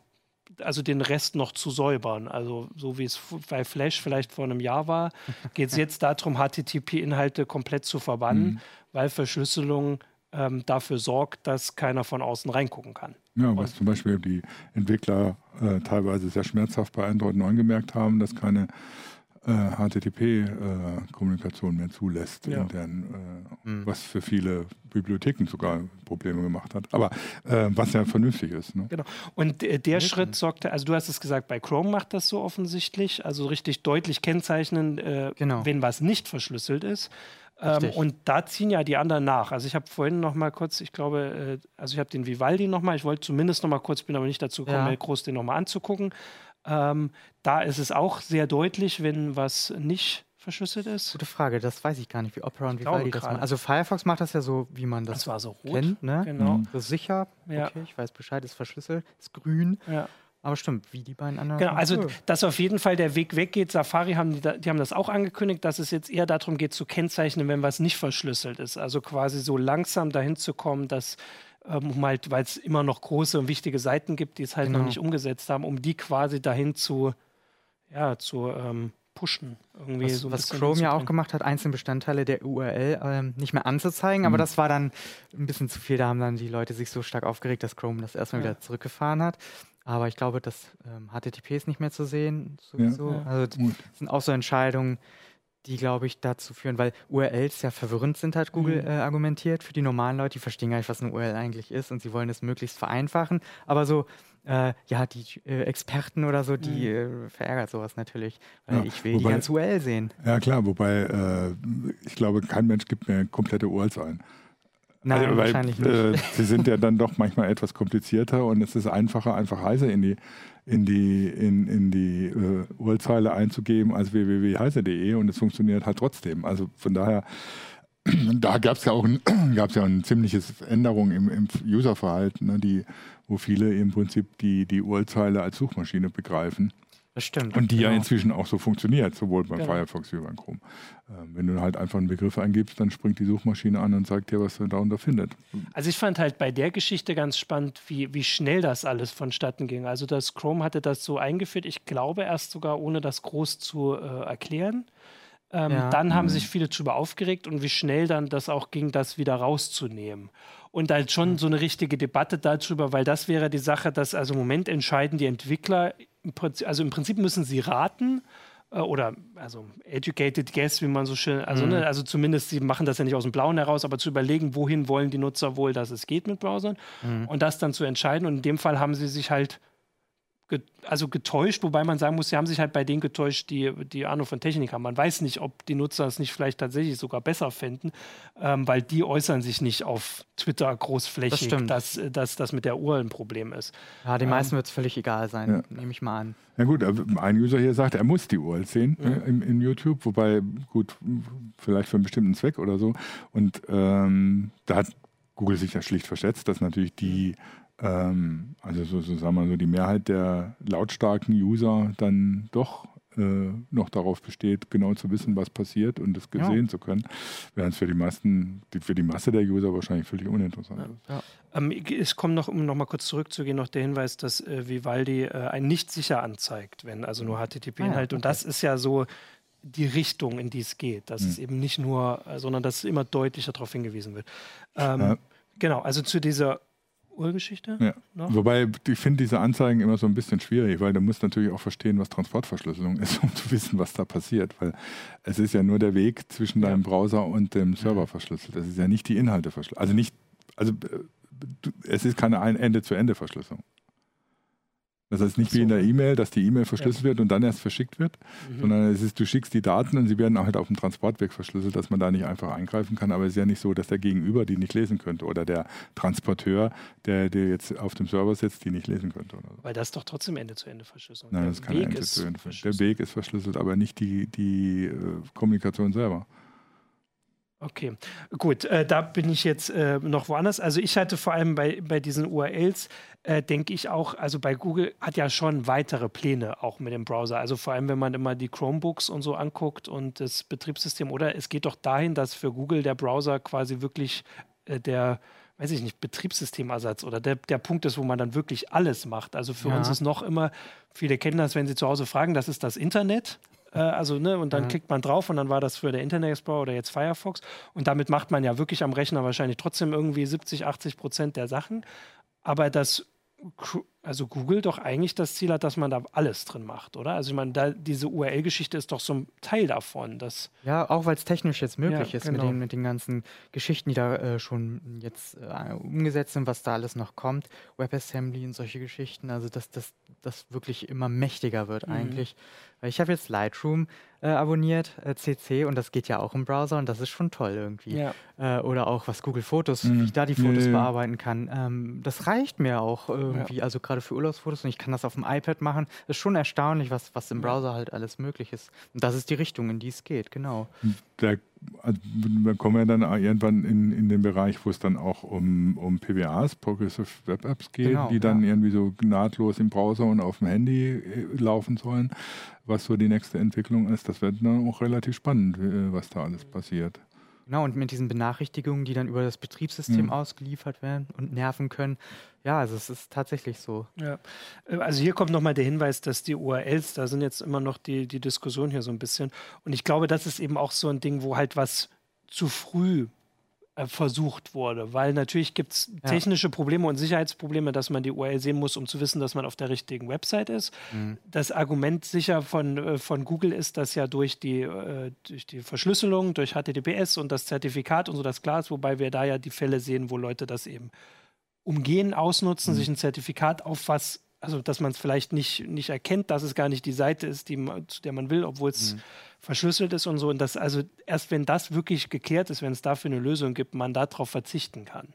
also den Rest noch zu säubern. Also so wie es bei Flash vielleicht vor einem Jahr war, geht es jetzt darum, HTTP-Inhalte komplett zu verbannen, mhm. weil Verschlüsselung ähm, dafür sorgt, dass keiner von außen reingucken kann. Ja, was Und, zum Beispiel die Entwickler äh, teilweise sehr schmerzhaft bei Android 9 gemerkt haben, dass keine HTTP-Kommunikation äh, mehr zulässt, ja. intern, äh, mhm. was für viele Bibliotheken sogar Probleme gemacht hat. Aber äh, was ja vernünftig ist. Ne? Genau. Und der, der Schritt sorgte, also du hast es gesagt, bei Chrome macht das so offensichtlich, also richtig deutlich kennzeichnen, äh, genau. wenn was nicht verschlüsselt ist. Ähm, und da ziehen ja die anderen nach. Also ich habe vorhin noch mal kurz, ich glaube, äh, also ich habe den Vivaldi noch mal, ich wollte zumindest noch mal kurz, bin aber nicht dazu gekommen, ja. groß den noch mal anzugucken. Ähm, da ist es auch sehr deutlich, wenn was nicht verschlüsselt ist. Gute Frage, das weiß ich gar nicht, wie Opera und Vivaldi das machen. Also Firefox macht das ja so, wie man das, das war so rot. kennt. Ne? Genau. Das ist sicher, ja. okay, ich weiß Bescheid, ist verschlüsselt, ist grün. Ja. Aber stimmt, wie die beiden anderen. Genau, also dass auf jeden Fall der Weg weggeht. Safari haben die, die, haben das auch angekündigt, dass es jetzt eher darum geht zu kennzeichnen, wenn was nicht verschlüsselt ist. Also quasi so langsam dahin zu kommen, dass ähm, um halt, weil es immer noch große und wichtige Seiten gibt, die es halt genau. noch nicht umgesetzt haben, um die quasi dahin zu, ja, zu ähm, pushen. Irgendwie was, so was Chrome ja auch gemacht hat, einzelne Bestandteile der URL ähm, nicht mehr anzuzeigen, mhm. aber das war dann ein bisschen zu viel. Da haben dann die Leute sich so stark aufgeregt, dass Chrome das erstmal ja. wieder zurückgefahren hat. Aber ich glaube, das ähm, HTTP ist nicht mehr zu sehen, sowieso. Ja. Also das sind auch so Entscheidungen, die, glaube ich, dazu führen, weil URLs ja verwirrend sind, hat Google mhm. äh, argumentiert. Für die normalen Leute, die verstehen gar nicht, was eine URL eigentlich ist und sie wollen es möglichst vereinfachen. Aber so, äh, ja, die äh, Experten oder so, die mhm. Äh, verärgert sowas natürlich, weil ja, ich will wobei, die ganze URL sehen. Ja, klar, wobei äh, ich glaube, kein Mensch gibt mir komplette URLs ein. Nein, also, weil, wahrscheinlich nicht. Äh, sie sind ja dann doch manchmal etwas komplizierter und es ist einfacher, einfach heiße in die in die, in, in die äh, Urzeile einzugeben als www.heise.de und es funktioniert halt trotzdem. Also von daher, da gab es ja auch ein, gab's ja ein ziemliches Änderung im, im Userverhalten, ne, die, wo viele im Prinzip die, die Urzeile als Suchmaschine begreifen. Das stimmt. Und die genau. ja inzwischen auch so funktioniert, sowohl beim genau. Firefox wie beim Chrome. Ähm, wenn du halt einfach einen Begriff eingibst, dann springt die Suchmaschine an und sagt dir, was du darunter findet. Also ich fand halt bei der Geschichte ganz spannend, wie, wie schnell das alles vonstatten ging. Also das Chrome hatte das so eingeführt, ich glaube erst sogar ohne das groß zu äh, erklären. Ähm, ja. Dann haben mhm. sich viele darüber aufgeregt und wie schnell dann das auch ging, das wieder rauszunehmen. Und halt schon so eine richtige Debatte darüber, weil das wäre die Sache, dass also im Moment entscheiden die Entwickler also im Prinzip müssen sie raten äh, oder also educated guess, wie man so schön, also, mhm. ne, also zumindest sie machen das ja nicht aus dem Blauen heraus, aber zu überlegen, wohin wollen die Nutzer wohl, dass es geht mit Browsern mhm. und das dann zu entscheiden. Und in dem Fall haben sie sich halt also getäuscht, wobei man sagen muss, sie haben sich halt bei denen getäuscht, die, die Ahnung von Technik haben. Man weiß nicht, ob die Nutzer es nicht vielleicht tatsächlich sogar besser fänden, ähm, weil die äußern sich nicht auf Twitter großflächig, das dass, dass das mit der URL ein Problem ist. Ja, den ähm, meisten wird es völlig egal sein, ja. nehme ich mal an. Ja gut, ein User hier sagt, er muss die URL sehen ja. in, in, YouTube, wobei, gut, vielleicht für einen bestimmten Zweck oder so. Und ähm, da hat Google sich ja schlicht verschätzt, dass natürlich die ähm, also so, so sagen wir so, die Mehrheit der lautstarken User dann doch äh, noch darauf besteht, genau zu wissen, was passiert und es gesehen ja. zu können, während es für die meisten, die, für die Masse der User wahrscheinlich völlig uninteressant ja. ist. Ja. Ähm, es kommt noch, um noch mal kurz zurückzugehen, noch der Hinweis, dass äh, Vivaldi äh, ein nicht sicher anzeigt, wenn also nur HTTP-Inhalt. Ah, okay. Und das ist ja so die Richtung, in die es geht. Dass mhm. es eben nicht nur, äh, sondern dass immer deutlicher darauf hingewiesen wird. Ähm, genau, also zu dieser Urgeschichte. Ja. Noch? Wobei ich finde diese Anzeigen immer so ein bisschen schwierig, weil du musst natürlich auch verstehen, was Transportverschlüsselung ist, um zu wissen, was da passiert. Weil es ist ja nur der Weg zwischen deinem Browser und dem Server verschlüsselt. Das ist ja nicht die Inhalte verschlüsselt. Also nicht, also äh, es ist keine Ende-zu-Ende-Verschlüsselung. Das heißt nicht so. wie in der E-Mail, dass die E-Mail verschlüsselt ja. wird und dann erst verschickt wird, mhm. sondern es ist, du schickst die Daten und sie werden halt auf dem Transportweg verschlüsselt, dass man da nicht einfach eingreifen kann. Aber es ist ja nicht so, dass der Gegenüber die nicht lesen könnte oder der Transporteur, der, der jetzt auf dem Server sitzt, die nicht lesen könnte. So. Weil das doch trotzdem Ende-zu-Ende-Verschlüsselung Nein, das ist keine Ende-zu-Ende-Verschlüsselung. Der Weg ist verschlüsselt, aber nicht die, die äh, Kommunikation selber. Okay, gut, äh, da bin ich jetzt äh, noch woanders. Also ich hatte vor allem bei, bei diesen URLs, äh, denke ich auch, also bei Google hat ja schon weitere Pläne auch mit dem Browser. Also vor allem, wenn man immer die Chromebooks und so anguckt und das Betriebssystem, oder es geht doch dahin, dass für Google der Browser quasi wirklich äh, der, weiß ich nicht, Betriebssystemersatz oder der, der Punkt ist, wo man dann wirklich alles macht. Also für ja. uns ist noch immer, viele kennen das, wenn sie zu Hause fragen, das ist das Internet. Äh, also, ne, und dann mhm. klickt man drauf und dann war das für der Internet Explorer oder jetzt Firefox. Und damit macht man ja wirklich am Rechner wahrscheinlich trotzdem irgendwie 70, 80 Prozent der Sachen. Aber das also Google doch eigentlich das Ziel hat, dass man da alles drin macht, oder? Also ich meine, da, diese URL-Geschichte ist doch so ein Teil davon. Dass ja, auch weil es technisch jetzt möglich ja, ist genau. mit, den, mit den ganzen Geschichten, die da äh, schon jetzt äh, umgesetzt sind, was da alles noch kommt, WebAssembly und solche Geschichten, also dass das das wirklich immer mächtiger wird mhm. eigentlich. Ich habe jetzt Lightroom äh, abonniert, äh, CC, und das geht ja auch im Browser und das ist schon toll irgendwie. Ja. Äh, oder auch was Google Fotos, mhm. wie ich da die Fotos mhm. bearbeiten kann. Ähm, das reicht mir auch irgendwie, ja. also gerade für Urlaubsfotos und ich kann das auf dem iPad machen. Das ist schon erstaunlich, was, was im Browser halt alles möglich ist. Und das ist die Richtung, in die es geht, genau. Da, also, wir kommen ja dann irgendwann in, in den Bereich, wo es dann auch um, um PWAs, Progressive Web Apps geht, genau, die dann ja. irgendwie so nahtlos im Browser und auf dem Handy äh, laufen sollen was so die nächste Entwicklung ist. Das wird dann auch relativ spannend, äh, was da alles passiert. Genau, und mit diesen Benachrichtigungen, die dann über das Betriebssystem mhm. ausgeliefert werden und nerven können. Ja, also es ist tatsächlich so. Ja. Äh, also hier kommt nochmal der Hinweis, dass die URLs, da sind jetzt immer noch die, die Diskussion hier so ein bisschen. Und ich glaube, das ist eben auch so ein Ding, wo halt was zu früh äh, versucht wurde. Weil natürlich gibt es ja. technische Probleme und Sicherheitsprobleme, dass man die URL sehen muss, um zu wissen, dass man auf der richtigen Website ist. Mhm. Das Argument sicher von, äh, von Google ist, dass ja durch die, äh, durch die Verschlüsselung, durch HTTPS und das Zertifikat und so das klar ist, wobei wir da ja die Fälle sehen, wo Leute das eben umgehen, ausnutzen, mhm. sich ein Zertifikat auf was also dass man es vielleicht nicht, nicht erkennt, dass es gar nicht die Seite ist, die, zu der man will, obwohl es mhm verschlüsselt ist und so. Und das, also erst wenn das wirklich geklärt ist, wenn es dafür eine Lösung gibt, man darauf verzichten kann.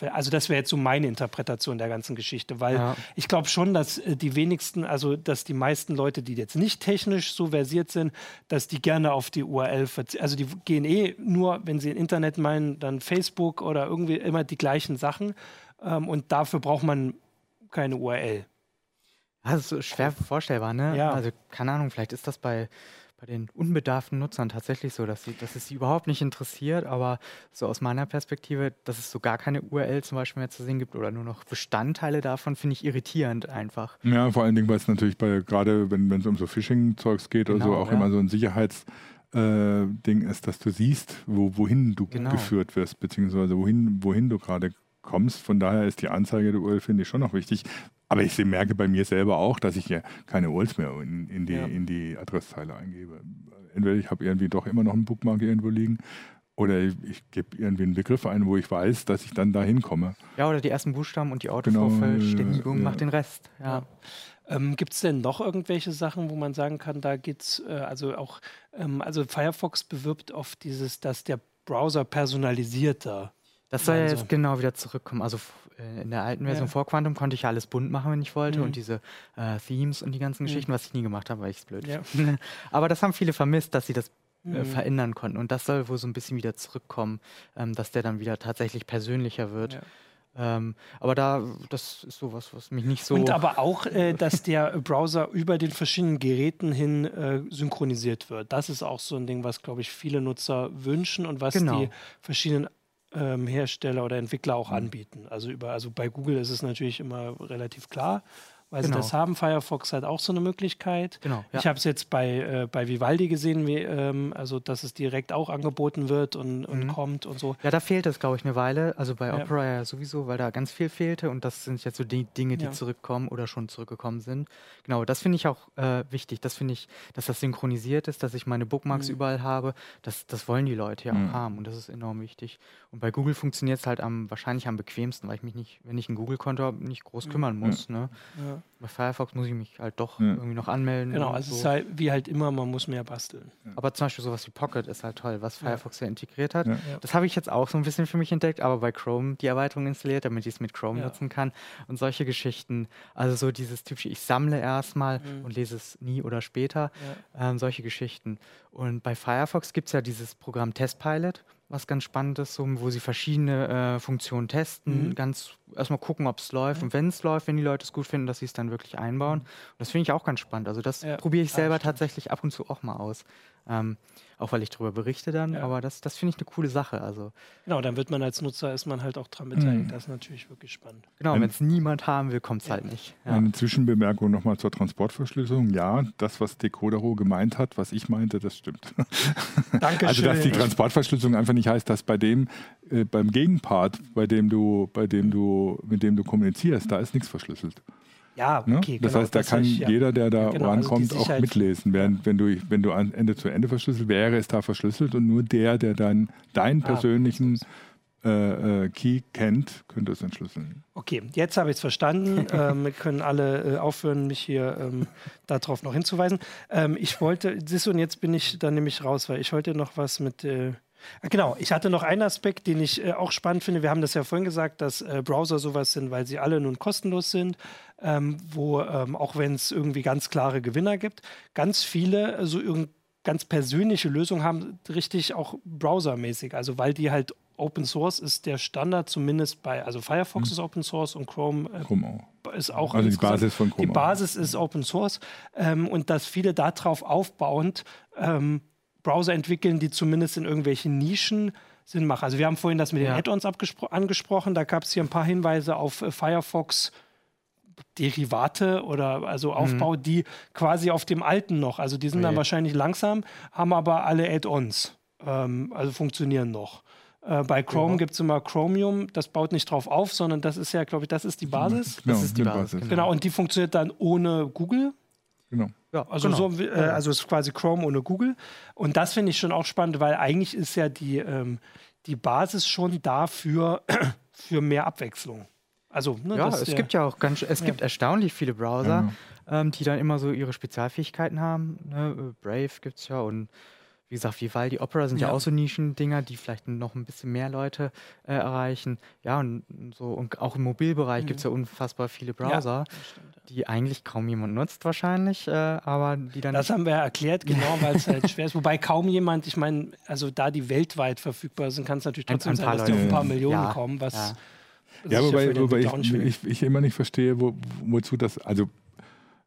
Also das wäre jetzt so meine Interpretation der ganzen Geschichte, weil ja. ich glaube schon, dass äh, die wenigsten, also dass die meisten Leute, die jetzt nicht technisch so versiert sind, dass die gerne auf die URL verzichten. Also die gehen eh nur, wenn sie Internet meinen, dann Facebook oder irgendwie immer die gleichen Sachen. Ähm, und dafür braucht man keine URL. Das ist schwer vorstellbar, ne? Ja. Also keine Ahnung, vielleicht ist das bei bei den unbedarften Nutzern tatsächlich so, dass, sie, dass es sie überhaupt nicht interessiert, aber so aus meiner Perspektive, dass es so gar keine URL zum Beispiel mehr zu sehen gibt oder nur noch Bestandteile davon, finde ich irritierend einfach. Ja, vor allen Dingen, weil es natürlich bei, gerade wenn es um so Phishing-Zeugs geht genau, oder so, auch ja. immer so ein Sicherheits- äh, Ding ist, dass du siehst, wo, wohin du genau. geführt wirst, beziehungsweise wohin, wohin du gerade kommst. Von daher ist die Anzeige der URL, finde ich, schon noch wichtig. Aber ich merke bei mir selber auch, dass ich ja keine URLs mehr in, in, die, ja. in die Adresszeile eingebe. Entweder ich habe irgendwie doch immer noch einen Bookmark irgendwo liegen oder ich, ich gebe irgendwie einen Begriff ein, wo ich weiß, dass ich dann da hinkomme. Ja, oder die ersten Buchstaben und die Autovervollständigung genau, macht den Rest. Ja. Ähm, Gibt es denn noch irgendwelche Sachen, wo man sagen kann, da geht es, äh, also auch, ähm, also Firefox bewirbt oft dieses, dass der Browser personalisierter. Das soll ja jetzt genau wieder zurückkommen. Also äh, in der alten Version ja. vor Quantum konnte ich ja alles bunt machen, wenn ich wollte mhm. und diese äh, Themes und die ganzen mhm. Geschichten, was ich nie gemacht habe, weil ich es blöd ja. Aber das haben viele vermisst, dass sie das äh, mhm. verändern konnten und das soll wohl so ein bisschen wieder zurückkommen, ähm, dass der dann wieder tatsächlich persönlicher wird. Ja. Ähm, aber da, das ist sowas, was mich nicht so. Und aber auch, äh, dass der Browser über den verschiedenen Geräten hin äh, synchronisiert wird. Das ist auch so ein Ding, was, glaube ich, viele Nutzer wünschen und was genau. die verschiedenen ähm, Hersteller oder Entwickler auch mhm. anbieten. Also, über, also bei Google ist es natürlich immer relativ klar weil genau. das haben. Firefox hat auch so eine Möglichkeit. Genau, ja. Ich habe es jetzt bei, äh, bei Vivaldi gesehen, wie, ähm, also dass es direkt auch angeboten wird und, und mhm. kommt und so. Ja, da fehlt es, glaube ich, eine Weile. Also bei ja. Opera ja sowieso, weil da ganz viel fehlte und das sind jetzt so die Dinge, die ja. zurückkommen oder schon zurückgekommen sind. Genau, das finde ich auch äh, wichtig. Das finde ich, dass das synchronisiert ist, dass ich meine Bookmarks mhm. überall habe. Das, das wollen die Leute ja mhm. auch haben und das ist enorm wichtig. Und bei Google funktioniert es halt am, wahrscheinlich am bequemsten, weil ich mich nicht, wenn ich ein Google-Konto habe, nicht groß kümmern muss. Ne? Bei Firefox muss ich mich halt doch ja. irgendwie noch anmelden. Genau, also so. es ist halt wie halt immer, man muss mehr basteln. Ja. Aber zum Beispiel sowas wie Pocket ist halt toll, was Firefox ja, integriert hat. Das habe ich jetzt auch so ein bisschen für mich entdeckt, aber bei Chrome die Erweiterung installiert, damit ich es mit Chrome nutzen kann. Und solche Geschichten, also so dieses typische, ich sammle erstmal mhm. und lese es nie oder später, ähm, solche Geschichten. Und bei Firefox gibt es ja dieses Programm Testpilot was ganz spannend ist, so, wo sie verschiedene äh, Funktionen testen, mhm. ganz erstmal gucken, ob es läuft mhm. und wenn es läuft, wenn die Leute es gut finden, dass sie es dann wirklich einbauen. Und das finde ich auch ganz spannend. Also das ja. probiere ich selber ja, tatsächlich ab und zu auch mal aus. Ähm, auch weil ich darüber berichte dann, ja. aber das, das finde ich eine coole Sache. Also, genau, dann wird man als Nutzer, ist man halt auch dran beteiligt. Mhm. Das ist natürlich wirklich spannend. Genau, wenn es niemand haben will, kommt es ja. halt nicht. Ja. Eine Zwischenbemerkung nochmal zur Transportverschlüsselung. Ja, das, was Decodero gemeint hat, was ich meinte, das stimmt. Danke Also, dass die Transportverschlüsselung einfach nicht heißt, dass bei dem, äh, beim Gegenpart, bei dem du, bei dem du, mit dem du kommunizierst, da ist nichts verschlüsselt. Ja, ne? okay. Ne? Das genau, heißt, da kann ich, jeder, der da genau, rankommt, also auch mitlesen. Während, wenn, du, wenn du an Ende zu Ende verschlüsselt, wäre es da verschlüsselt und nur der, der dann deinen ah, persönlichen äh, äh, Key kennt, könnte es entschlüsseln. Okay, jetzt habe ich es verstanden. ähm, wir können alle äh, aufhören, mich hier ähm, darauf noch hinzuweisen. Ähm, ich wollte, siehst du, und jetzt bin ich dann nämlich raus, weil ich wollte noch was mit äh, Genau, ich hatte noch einen Aspekt, den ich äh, auch spannend finde. Wir haben das ja vorhin gesagt, dass äh, Browser sowas sind, weil sie alle nun kostenlos sind, ähm, wo ähm, auch wenn es irgendwie ganz klare Gewinner gibt, ganz viele äh, so also ganz persönliche Lösungen haben, richtig auch browsermäßig. Also weil die halt Open Source ist der Standard, zumindest bei, also Firefox hm. ist Open Source und Chrome, äh, Chrome ist auch. Also die Basis von Chrome. Die Basis auch. ist Open Source ähm, und dass viele darauf aufbauend ähm, Browser entwickeln, die zumindest in irgendwelchen Nischen Sinn machen. Also wir haben vorhin das mit den ja. Add-ons angesprochen, da gab es hier ein paar Hinweise auf äh, Firefox. Derivate oder also mhm. Aufbau, mhm. die quasi auf dem alten noch, also die sind okay. dann wahrscheinlich langsam, haben aber alle Add-ons, ähm, also funktionieren noch. Äh, bei Chrome ja. gibt es immer Chromium, das baut nicht drauf auf, sondern das ist ja, glaube ich, das ist die Basis. Genau, das ist die Basis. Genau. genau, und die funktioniert dann ohne Google. Genau. Ja, also genau. so, äh, also ist quasi Chrome ohne Google. Und das finde ich schon auch spannend, weil eigentlich ist ja die, ähm, die Basis schon dafür für mehr Abwechslung. Also, ne, ja, es gibt ja auch ganz, es ja. gibt erstaunlich viele Browser, ja. ähm, die dann immer so ihre Spezialfähigkeiten haben. Ne? Brave gibt es ja und wie gesagt, Vivaldi Opera sind ja, ja auch so Nischendinger, die vielleicht noch ein bisschen mehr Leute äh, erreichen. Ja, und so, und auch im Mobilbereich mhm. gibt es ja unfassbar viele Browser, ja, die eigentlich kaum jemand nutzt wahrscheinlich, äh, aber die dann. Das haben wir erklärt, genau, weil es halt schwer ist. Wobei kaum jemand, ich meine, also da die weltweit verfügbar sind, kann es natürlich trotzdem ein, ein sein, dass die auf ein paar Millionen ja, kommen, was. Ja, wobei, wobei ich, ich, ich, immer nicht verstehe, wo, wozu das, also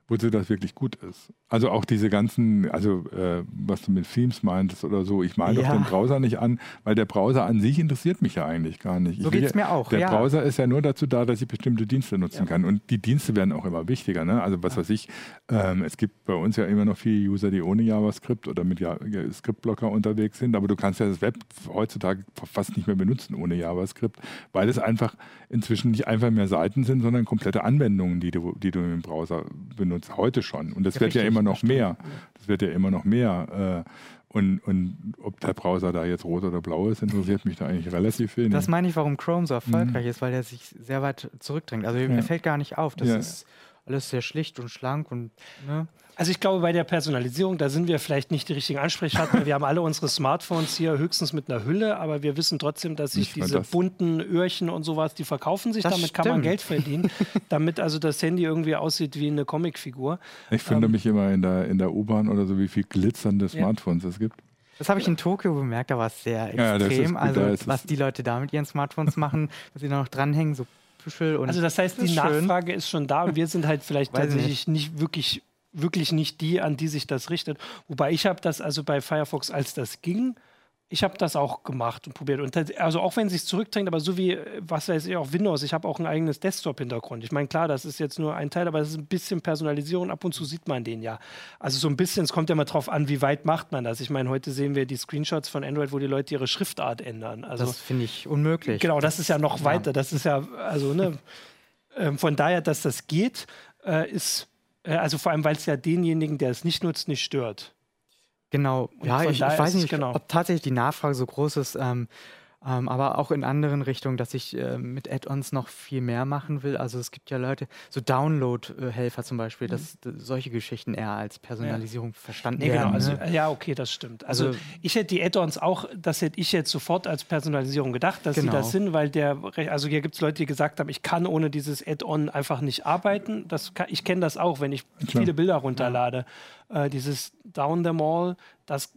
wozu das wirklich gut ist. Also auch diese ganzen, also äh, was du mit Themes meintest oder so, ich male ja. doch den Browser nicht an, weil der Browser an sich interessiert mich ja eigentlich gar nicht. So geht es mir auch. Der ja. Browser ist ja nur dazu da, dass ich bestimmte Dienste nutzen ja. kann. Und die Dienste werden auch immer wichtiger. Ne? Also was weiß ich, ähm, es gibt bei uns ja immer noch viele User, die ohne JavaScript oder mit Scriptblocker unterwegs sind, aber du kannst ja das Web heutzutage fast nicht mehr benutzen ohne JavaScript, weil es einfach inzwischen nicht einfach mehr Seiten sind, sondern komplette Anwendungen, die du, die du im Browser benutzt, heute schon. Und das ja, wird richtig, ja immer noch mehr. Das wird ja immer noch mehr. Äh, Und, und ob der Browser da jetzt rot oder blau ist, interessiert mich da eigentlich relativ wenig. Das meine ich, warum Chrome so erfolgreich mhm. ist, weil er sich sehr weit zurückdrängt. Also ja. er fällt gar nicht auf. Das ja. ist alles sehr schlicht und schlank und ne? Also ich glaube, bei der Personalisierung, da sind wir vielleicht nicht die richtigen Ansprechpartner. wir haben alle unsere Smartphones hier höchstens mit einer Hülle, aber wir wissen trotzdem, dass sich diese das. bunten Öhrchen und sowas, die verkaufen sich, das damit stimmt. kann man Geld verdienen, damit also das Handy irgendwie aussieht wie eine Comicfigur. Ich finde ähm, mich immer in der, in der U-Bahn oder so, wie viel glitzernde Smartphones ja. es gibt. Das habe ich in Tokio bemerkt, da war es sehr extrem. Ja, also was die Leute da mit ihren Smartphones machen, dass sie da noch dranhängen, so Püschel und. Also das heißt, die Nachfrage ist schon da und wir sind halt vielleicht tatsächlich nicht. nicht wirklich wirklich nicht die, an die sich das richtet. Wobei ich habe das also bei Firefox, als das ging, ich habe das auch gemacht und probiert. Und also auch wenn es sich zurückdrängt, aber so wie, was weiß ich, auch Windows, ich habe auch ein eigenes Desktop-Hintergrund. Ich meine, klar, das ist jetzt nur ein Teil, aber das ist ein bisschen Personalisierung. Ab und zu sieht man den ja. Also so ein bisschen, es kommt ja mal drauf an, wie weit macht man das. Ich meine, heute sehen wir die Screenshots von Android, wo die Leute ihre Schriftart ändern. Also, das finde ich unmöglich. Genau, das ist ja noch ja. weiter. Das ist ja, also, ne, äh, von daher, dass das geht, äh, ist äh, also vor allem, weil es ja denjenigen, der es nicht nutzt, nicht stört. Genau, Und ja, ich, ich weiß nicht, genau. ob tatsächlich die Nachfrage so groß ist. Ähm, ähm, aber auch in anderen Richtungen, dass ich äh, mit Add-ons noch viel mehr machen will. Also es gibt ja Leute, so Download-Helfer zum Beispiel, dass mhm. solche Geschichten eher als Personalisierung ja. verstanden nee, werden. Genau. Also, ne? Ja, okay, das stimmt. Also, also, ich hätte die Add-ons auch, das hätte ich jetzt sofort als Personalisierung gedacht, dass genau. sie das sind, weil der, also hier gibt es Leute, die gesagt haben, ich kann ohne dieses Add-on einfach nicht arbeiten. Das kann, ich kenne das auch, wenn ich Klar. viele Bilder runterlade. Äh, dieses Down the Mall, das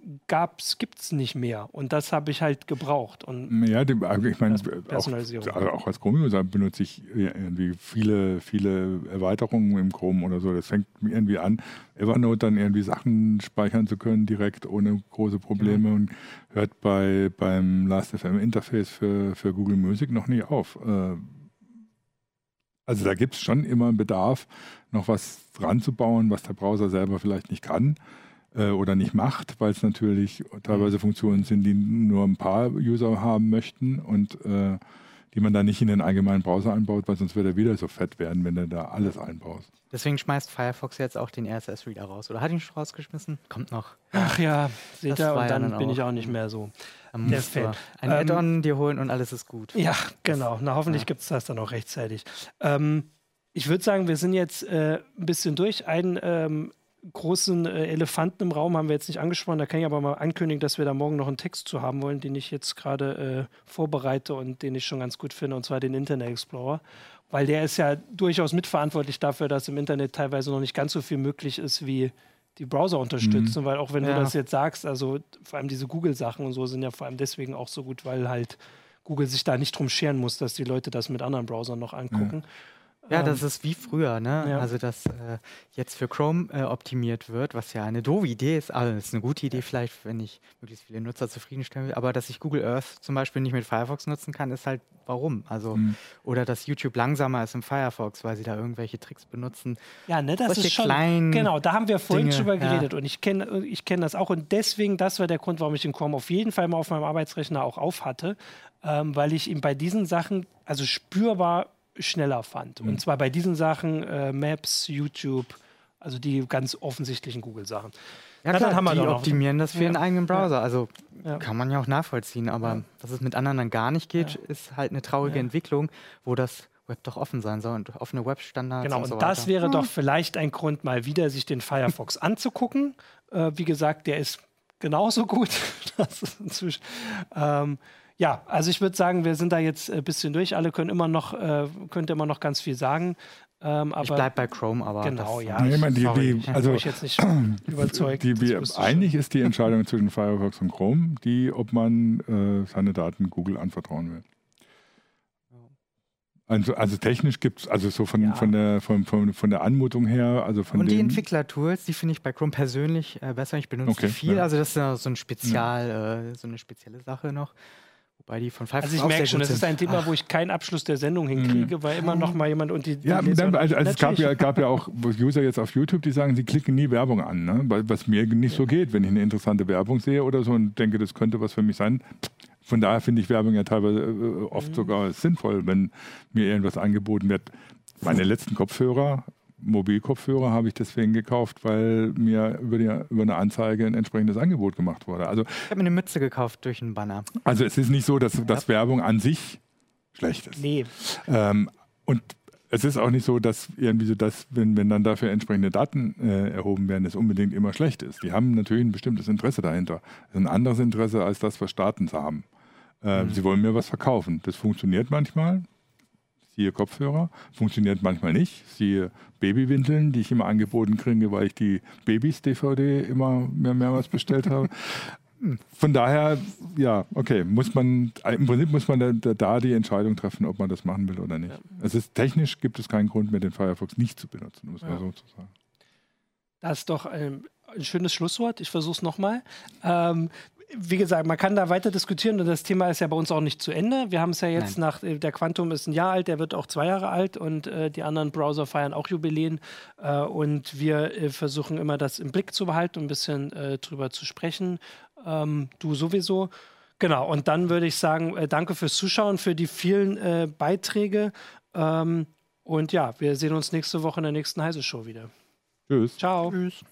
gibt es nicht mehr. Und das habe ich halt gebraucht. Und ja, die, ich meine, auch, auch, als Chrome-User benutze ich irgendwie viele, viele Erweiterungen im Chrome oder so. Das fängt irgendwie an, Evernote dann irgendwie Sachen speichern zu können, direkt ohne große Probleme ja. und hört bei, beim Last.fm-Interface für, für Google Music noch nicht auf. Äh, also da gibt es schon immer einen Bedarf, noch was ranzubauen, was der Browser selber vielleicht nicht kann äh, oder nicht macht, weil es natürlich teilweise mhm. Funktionen sind, die nur ein paar User haben möchten und äh, die man dann nicht in den allgemeinen Browser einbaut, weil sonst wird er wieder so fett werden, wenn du da alles einbaust. Deswegen schmeißt Firefox jetzt auch den RSS-Reader raus. Oder hat ihn schon rausgeschmissen? Kommt noch. Ach ja, seht ihr, und dann, dann bin ich auch nicht mehr so der Fan. Ein ähm, Add-on dir holen und alles ist gut. Ja, genau. Na, hoffentlich ja. gibt es das dann auch rechtzeitig. Ähm, ich würde sagen, wir sind jetzt äh, ein bisschen durch. Einen ähm, großen äh, Elefanten im Raum haben wir jetzt nicht angesprochen. Da kann ich aber mal ankündigen, dass wir da morgen noch einen Text zu haben wollen, den ich jetzt gerade äh, vorbereite und den ich schon ganz gut finde, und zwar den Internet Explorer. Weil der ist ja durchaus mitverantwortlich dafür, dass im Internet teilweise noch nicht ganz so viel möglich ist wie die Browser unterstützen, mhm. weil auch wenn ja. du das jetzt sagst, also vor allem diese Google-Sachen und so sind ja vor allem deswegen auch so gut, weil halt Google sich da nicht drum scheren muss, dass die Leute das mit anderen Browsern noch angucken. Ja. Ja, das ähm, ist wie früher, ne? Ja. Also, dass äh, jetzt für Chrome äh, optimiert wird, was ja eine doofe Idee ist. Also, das ist eine gute Idee, vielleicht, wenn ich möglichst viele Nutzer zufriedenstellen will. Aber dass ich Google Earth zum Beispiel nicht mit Firefox nutzen kann, ist halt warum? Also, mhm. oder dass YouTube langsamer ist im Firefox, weil sie da irgendwelche Tricks benutzen. Ja, ne, das Solche ist schon. Genau, da haben wir vorhin Dinge, drüber geredet ja. und ich kenne ich kenn das auch. Und deswegen, das war der Grund, warum ich den Chrome auf jeden Fall mal auf meinem Arbeitsrechner auch auf hatte, ähm, weil ich ihm bei diesen Sachen, also spürbar schneller fand. Mhm. Und zwar bei diesen Sachen, äh, Maps, YouTube, also die ganz offensichtlichen Google-Sachen. Ja, klar, haben wir die optimieren das für ja. ihren eigenen Browser. Also ja. kann man ja auch nachvollziehen, aber ja. dass es mit anderen dann gar nicht geht, ist halt eine traurige Entwicklung, wo das Web doch offen sein soll und offene Webstandards. Genau, und, so und das wäre hm. doch vielleicht ein Grund, mal wieder sich den Firefox anzugucken. Äh, wie gesagt, der ist genauso gut. das ist inzwischen. Ähm, ja, also ich würde sagen, wir sind da jetzt ein bisschen durch. Alle können immer noch, äh, könnt immer noch ganz viel sagen. Ähm, ich bleibe bei Chrome, aber genau, ja. Nee, ich, meine, die, die, also, ich jetzt nicht überzeugt. Die, die, eigentlich ist die Entscheidung zwischen Firefox und Chrome, die, ob man äh, seine Daten Google anvertrauen will. Also, also technisch gibt es, also so von, ja. von, der, von, von, von der Anmutung her, also von Und die Entwickler-Tools, die finde ich bei Chrome persönlich äh, besser. Ich benutze okay, die viel, ja. also das ist ja so ein Spezial, ja. äh, so eine spezielle Sache noch. Wobei die von Five Also ich merke schon, das ist ein Thema, Ach. wo ich keinen Abschluss der Sendung hinkriege, mhm. weil immer noch mal jemand und die. Ja, die dann, also, also es gab ja, gab ja auch User jetzt auf YouTube, die sagen, sie klicken nie Werbung an, ne? was mir nicht so geht, wenn ich eine interessante Werbung sehe oder so und denke, das könnte was für mich sein. Von daher finde ich Werbung ja teilweise äh, oft mhm. sogar sinnvoll, wenn mir irgendwas angeboten wird. Meine letzten Kopfhörer Mobilkopfhörer habe ich deswegen gekauft, weil mir über, die, über eine Anzeige ein entsprechendes Angebot gemacht wurde. Also, ich habe mir eine Mütze gekauft durch einen Banner. Also es ist nicht so, dass, dass ja. Werbung an sich schlecht ist. Nee. Ähm, und es ist auch nicht so, dass irgendwie so, dass, wenn, wenn dann dafür entsprechende Daten äh, erhoben werden, es unbedingt immer schlecht ist. Die haben natürlich ein bestimmtes Interesse dahinter. Das ist ein anderes Interesse als das, was Staaten haben. Äh, mhm. Sie wollen mir was verkaufen. Das funktioniert manchmal. Siehe Kopfhörer. Funktioniert manchmal nicht. Siehe Babywindeln, die ich immer angeboten kriege, weil ich die Babys-DVD immer mehr mehrmals bestellt habe. Von daher, ja, okay, muss man, im Prinzip muss man da, da, die Entscheidung treffen, ob man das machen will oder nicht. Ja. Es ist technisch gibt es keinen Grund mehr, den Firefox nicht zu benutzen, muss man so zu sagen. Das ist doch ein, ein schönes Schlusswort. Ich versuche es nochmal. Ähm, wie gesagt, man kann da weiter diskutieren und das Thema ist ja bei uns auch nicht zu Ende. Wir haben es ja jetzt Nein. nach, äh, der Quantum ist ein Jahr alt, der wird auch zwei Jahre alt und äh, die anderen Browser feiern auch Jubiläen. Äh, und wir äh, versuchen immer das im Blick zu behalten, ein bisschen äh, drüber zu sprechen. Ähm, du sowieso. Genau, und dann würde ich sagen, äh, danke fürs Zuschauen, für die vielen Beiträge. Ähm, und ja, wir sehen uns nächste Woche in der nächsten Heise Show wieder. Tschüss. Ciao. Tschüss.